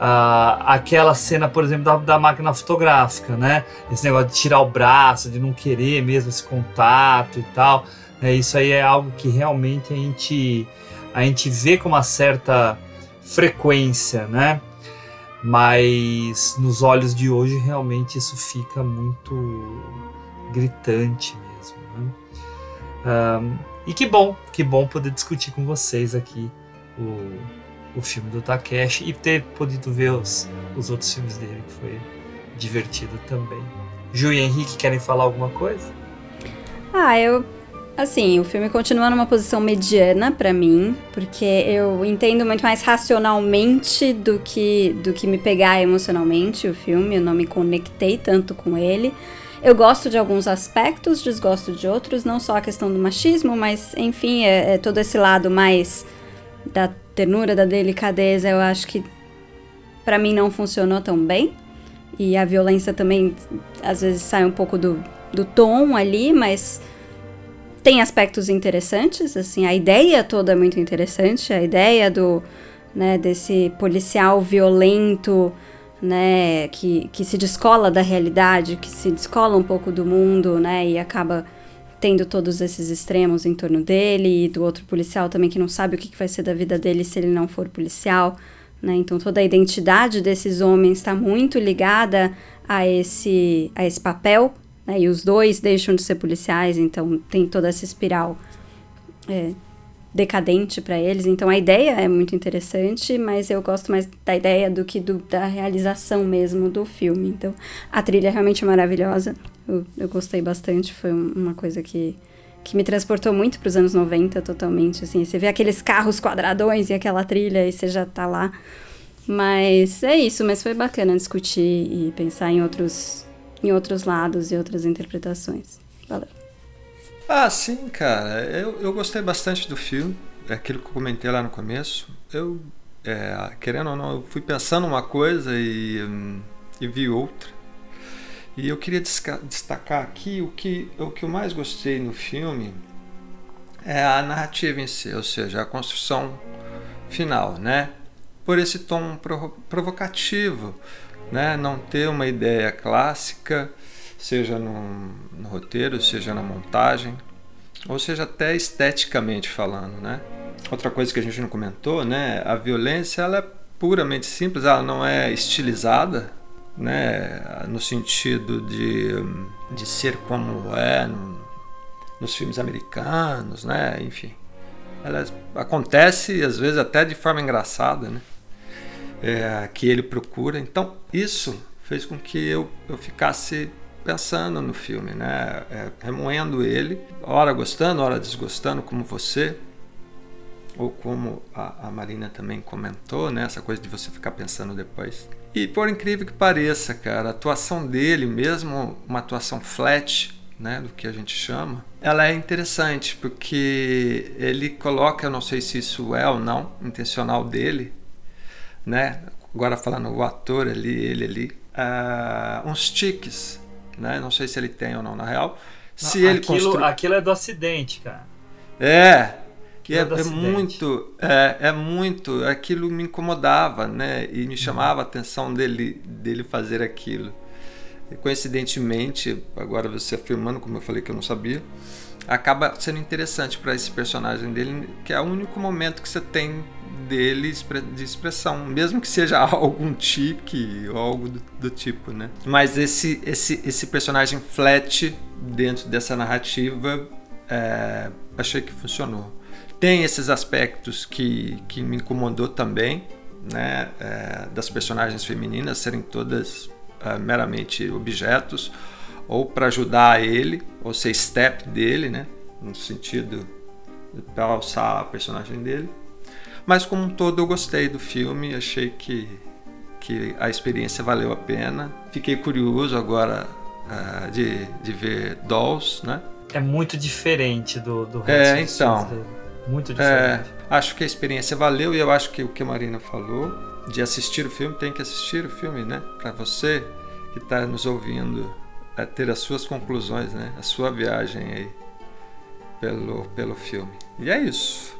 Uh, aquela cena, por exemplo, da, da, máquina fotográfica, né? Esse negócio de tirar o braço, de não querer mesmo esse contato e tal. Né? Isso aí é algo que realmente a gente, a gente vê com uma certa frequência, né? Mas nos olhos de hoje realmente isso fica muito gritante mesmo. Né? Um, e que bom, que bom poder discutir com vocês aqui o, o filme do Takeshi e ter podido ver os, os outros filmes dele, que foi divertido também. Ju e Henrique querem falar alguma coisa? Ah, eu Assim, o filme continua numa posição mediana para mim, porque eu entendo muito mais racionalmente do que do que me pegar emocionalmente o filme, eu não me conectei tanto com ele. Eu gosto de alguns aspectos, desgosto de outros, não só a questão do machismo, mas enfim, é, é todo esse lado mais da ternura, da delicadeza, eu acho que para mim não funcionou tão bem. E a violência também às vezes sai um pouco do, do tom ali, mas tem aspectos interessantes, assim, a ideia toda é muito interessante, a ideia do, né, desse policial violento, né, que, que se descola da realidade, que se descola um pouco do mundo, né, e acaba tendo todos esses extremos em torno dele, e do outro policial também que não sabe o que vai ser da vida dele se ele não for policial, né, então toda a identidade desses homens está muito ligada a esse, a esse papel, né? E os dois deixam de ser policiais, então tem toda essa espiral é, decadente para eles. Então a ideia é muito interessante, mas eu gosto mais da ideia do que do, da realização mesmo do filme. Então a trilha é realmente maravilhosa. Eu, eu gostei bastante, foi uma coisa que que me transportou muito para os anos 90 totalmente, assim, você vê aqueles carros quadradões e aquela trilha e você já tá lá. Mas é isso, mas foi bacana discutir e pensar em outros em outros lados e outras interpretações. Valeu. Ah, sim, cara. Eu, eu gostei bastante do filme. É aquilo que eu comentei lá no começo. Eu, é, querendo ou não, eu fui pensando uma coisa e, e vi outra. E eu queria destacar aqui o que, o que eu mais gostei no filme é a narrativa em si, ou seja, a construção final, né? Por esse tom provocativo, né? Não ter uma ideia clássica, seja no, no roteiro, seja na montagem, ou seja até esteticamente falando, né? Outra coisa que a gente não comentou, né? A violência ela é puramente simples, ela não é estilizada, né? No sentido de, de ser como é no, nos filmes americanos, né? Enfim, ela acontece às vezes até de forma engraçada, né? É, que ele procura. Então isso fez com que eu, eu ficasse pensando no filme, né? É, remoendo ele, hora gostando, hora desgostando, como você, ou como a, a Marina também comentou, né? Essa coisa de você ficar pensando depois. E por incrível que pareça, cara, a atuação dele, mesmo uma atuação flat, né, do que a gente chama, ela é interessante porque ele coloca, eu não sei se isso é ou não intencional dele, né? Agora falando o ator ali, ele ali, uh, uns tiques né? Não sei se ele tem ou não na real. Se não, ele aquilo, constru... aquilo é do acidente, cara. É, que é, é, é muito, é, é muito, aquilo me incomodava, né? E me chamava a atenção dele, dele fazer aquilo. E, coincidentemente, agora você afirmando, como eu falei que eu não sabia, acaba sendo interessante para esse personagem dele, que é o único momento que você tem dele de expressão, mesmo que seja algum tique ou algo do, do, tipo, né? Mas esse, esse, esse personagem flat dentro dessa narrativa, é, achei que funcionou. Tem esses aspectos que, que me incomodou também, né? É, das personagens femininas serem todas é, meramente objetos ou para ajudar ele, ou ser step dele, né? No sentido para alçar a personagem dele. Mas como um todo eu gostei do filme, achei que, que a experiência valeu a pena. Fiquei curioso agora uh, de, de ver Dolls, né? É muito diferente do, do resto É, então. Dele. Muito diferente. É, acho que a experiência valeu e eu acho que o que a Marina falou de assistir o filme, tem que assistir o filme, né? Para você que está nos ouvindo é, ter as suas conclusões, né? A sua viagem aí pelo, pelo filme. E é isso.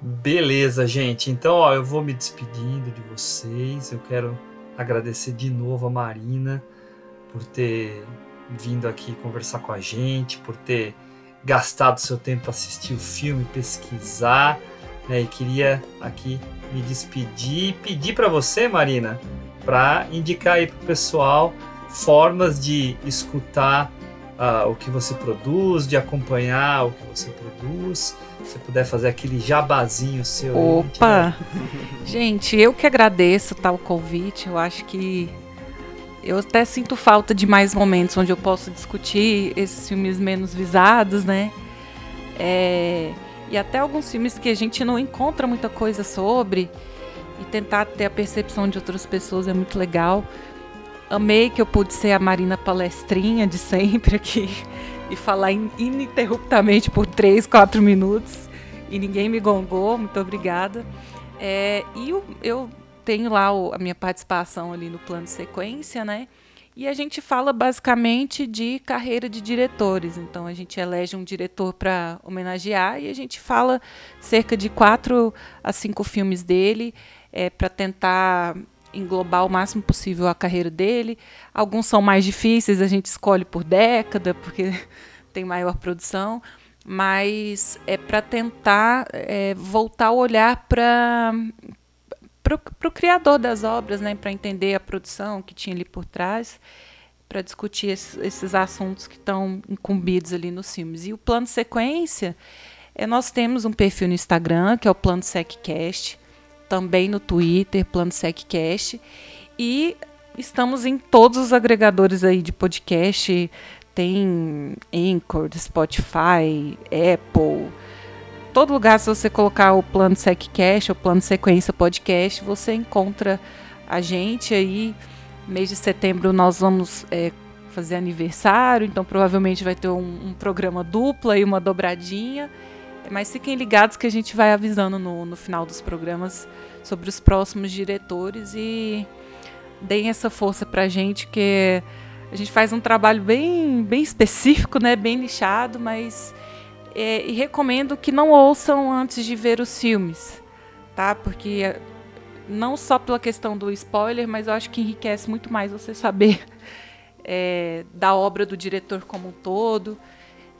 Beleza, gente. Então, ó, eu vou me despedindo de vocês. Eu quero agradecer de novo a Marina por ter vindo aqui conversar com a gente, por ter gastado seu tempo para assistir o filme, pesquisar. Né? E queria aqui me despedir e pedir para você, Marina, para indicar aí para o pessoal formas de escutar uh, o que você produz, de acompanhar o que você produz se puder fazer aquele jabazinho seu. Opa! Gente, eu que agradeço tal convite. Eu acho que eu até sinto falta de mais momentos onde eu posso discutir esses filmes menos visados, né? É, e até alguns filmes que a gente não encontra muita coisa sobre e tentar ter a percepção de outras pessoas é muito legal. Amei que eu pude ser a Marina palestrinha de sempre aqui e falar ininterruptamente por 3, 4 minutos e ninguém me gongou, muito obrigada. É, e eu, eu, tenho lá o, a minha participação ali no plano de sequência, né? E a gente fala basicamente de carreira de diretores. Então a gente elege um diretor para homenagear e a gente fala cerca de quatro a cinco filmes dele é, para tentar englobar o máximo possível a carreira dele. Alguns são mais difíceis, a gente escolhe por década, porque tem maior produção, mas é para tentar é, voltar o olhar para para o criador das obras, né, para entender a produção que tinha ali por trás, para discutir esses, esses, assuntos que estão incumbidos ali nos filmes. E o plano sequência, é, nós temos um perfil no Instagram, que é o Plano SecCast, também no Twitter, Plano SecCast. E estamos em todos os agregadores aí de podcast. Tem Anchor, Spotify, Apple. Todo lugar, se você colocar o Plano SecCast ou Plano Sequência Podcast, você encontra a gente aí. Mês de setembro nós vamos é, fazer aniversário, então provavelmente vai ter um, um programa dupla e uma dobradinha. Mas fiquem ligados que a gente vai avisando no, no final dos programas sobre os próximos diretores e deem essa força pra gente, que A gente faz um trabalho bem, bem específico, né? Bem nichado, mas é, e recomendo que não ouçam antes de ver os filmes, tá? Porque é, não só pela questão do spoiler, mas eu acho que enriquece muito mais você saber é, da obra do diretor como um todo,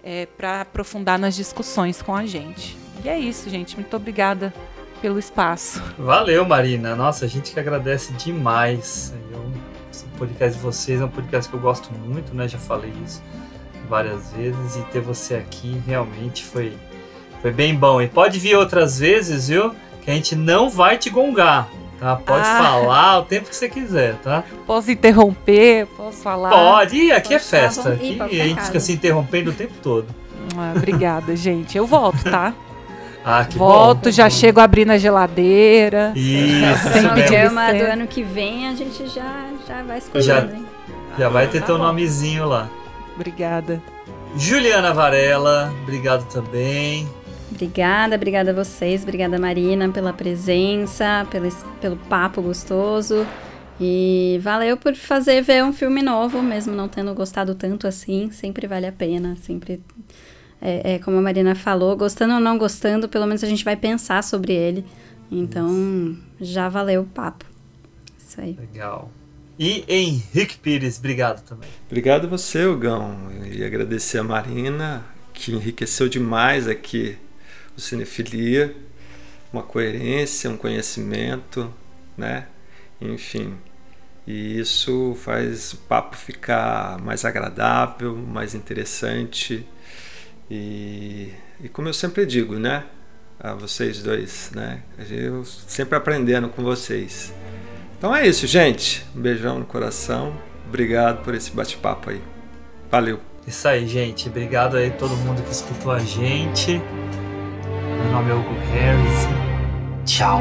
é, para aprofundar nas discussões com a gente. E é isso, gente. Muito obrigada pelo espaço. Valeu, Marina. Nossa, a gente que agradece demais. Eu, o podcast de vocês é um podcast que eu gosto muito, né? Já falei isso várias vezes e ter você aqui realmente foi, foi bem bom. E pode vir outras vezes, viu? Que a gente não vai te gongar. Tá? Pode ah. falar o tempo que você quiser, tá? Posso interromper, posso falar. Pode, e aqui é festa. Aqui a gente fica se interrompendo o tempo todo. Ah, obrigada, gente. Eu volto, tá? Ah, que Volto, bom. já chego abrindo a geladeira. Isso. Sem programa do ano que vem a gente já, já vai escolhendo, já, hein? Já vai ter tá teu bom. nomezinho lá. Obrigada. Juliana Varela, obrigado também. Obrigada, obrigada a vocês, obrigada Marina pela presença, pelo, pelo papo gostoso. E valeu por fazer ver um filme novo, mesmo não tendo gostado tanto assim, sempre vale a pena, sempre é, é, como a Marina falou, gostando ou não gostando, pelo menos a gente vai pensar sobre ele. Então, já valeu o papo. Isso aí. Legal. E Henrique Pires, obrigado também. Obrigado a você, Hugão. E agradecer a Marina, que enriqueceu demais aqui Cinefilia. Uma coerência, um conhecimento, né? Enfim. E isso faz o papo ficar mais agradável, mais interessante e, e como eu sempre digo, né? A vocês dois, né? Eu sempre aprendendo com vocês. Então é isso, gente. Um beijão no coração. Obrigado por esse bate-papo aí. Valeu. Isso aí, gente. Obrigado aí todo mundo que escutou a gente. Nome é Hugo Harris. Tchau.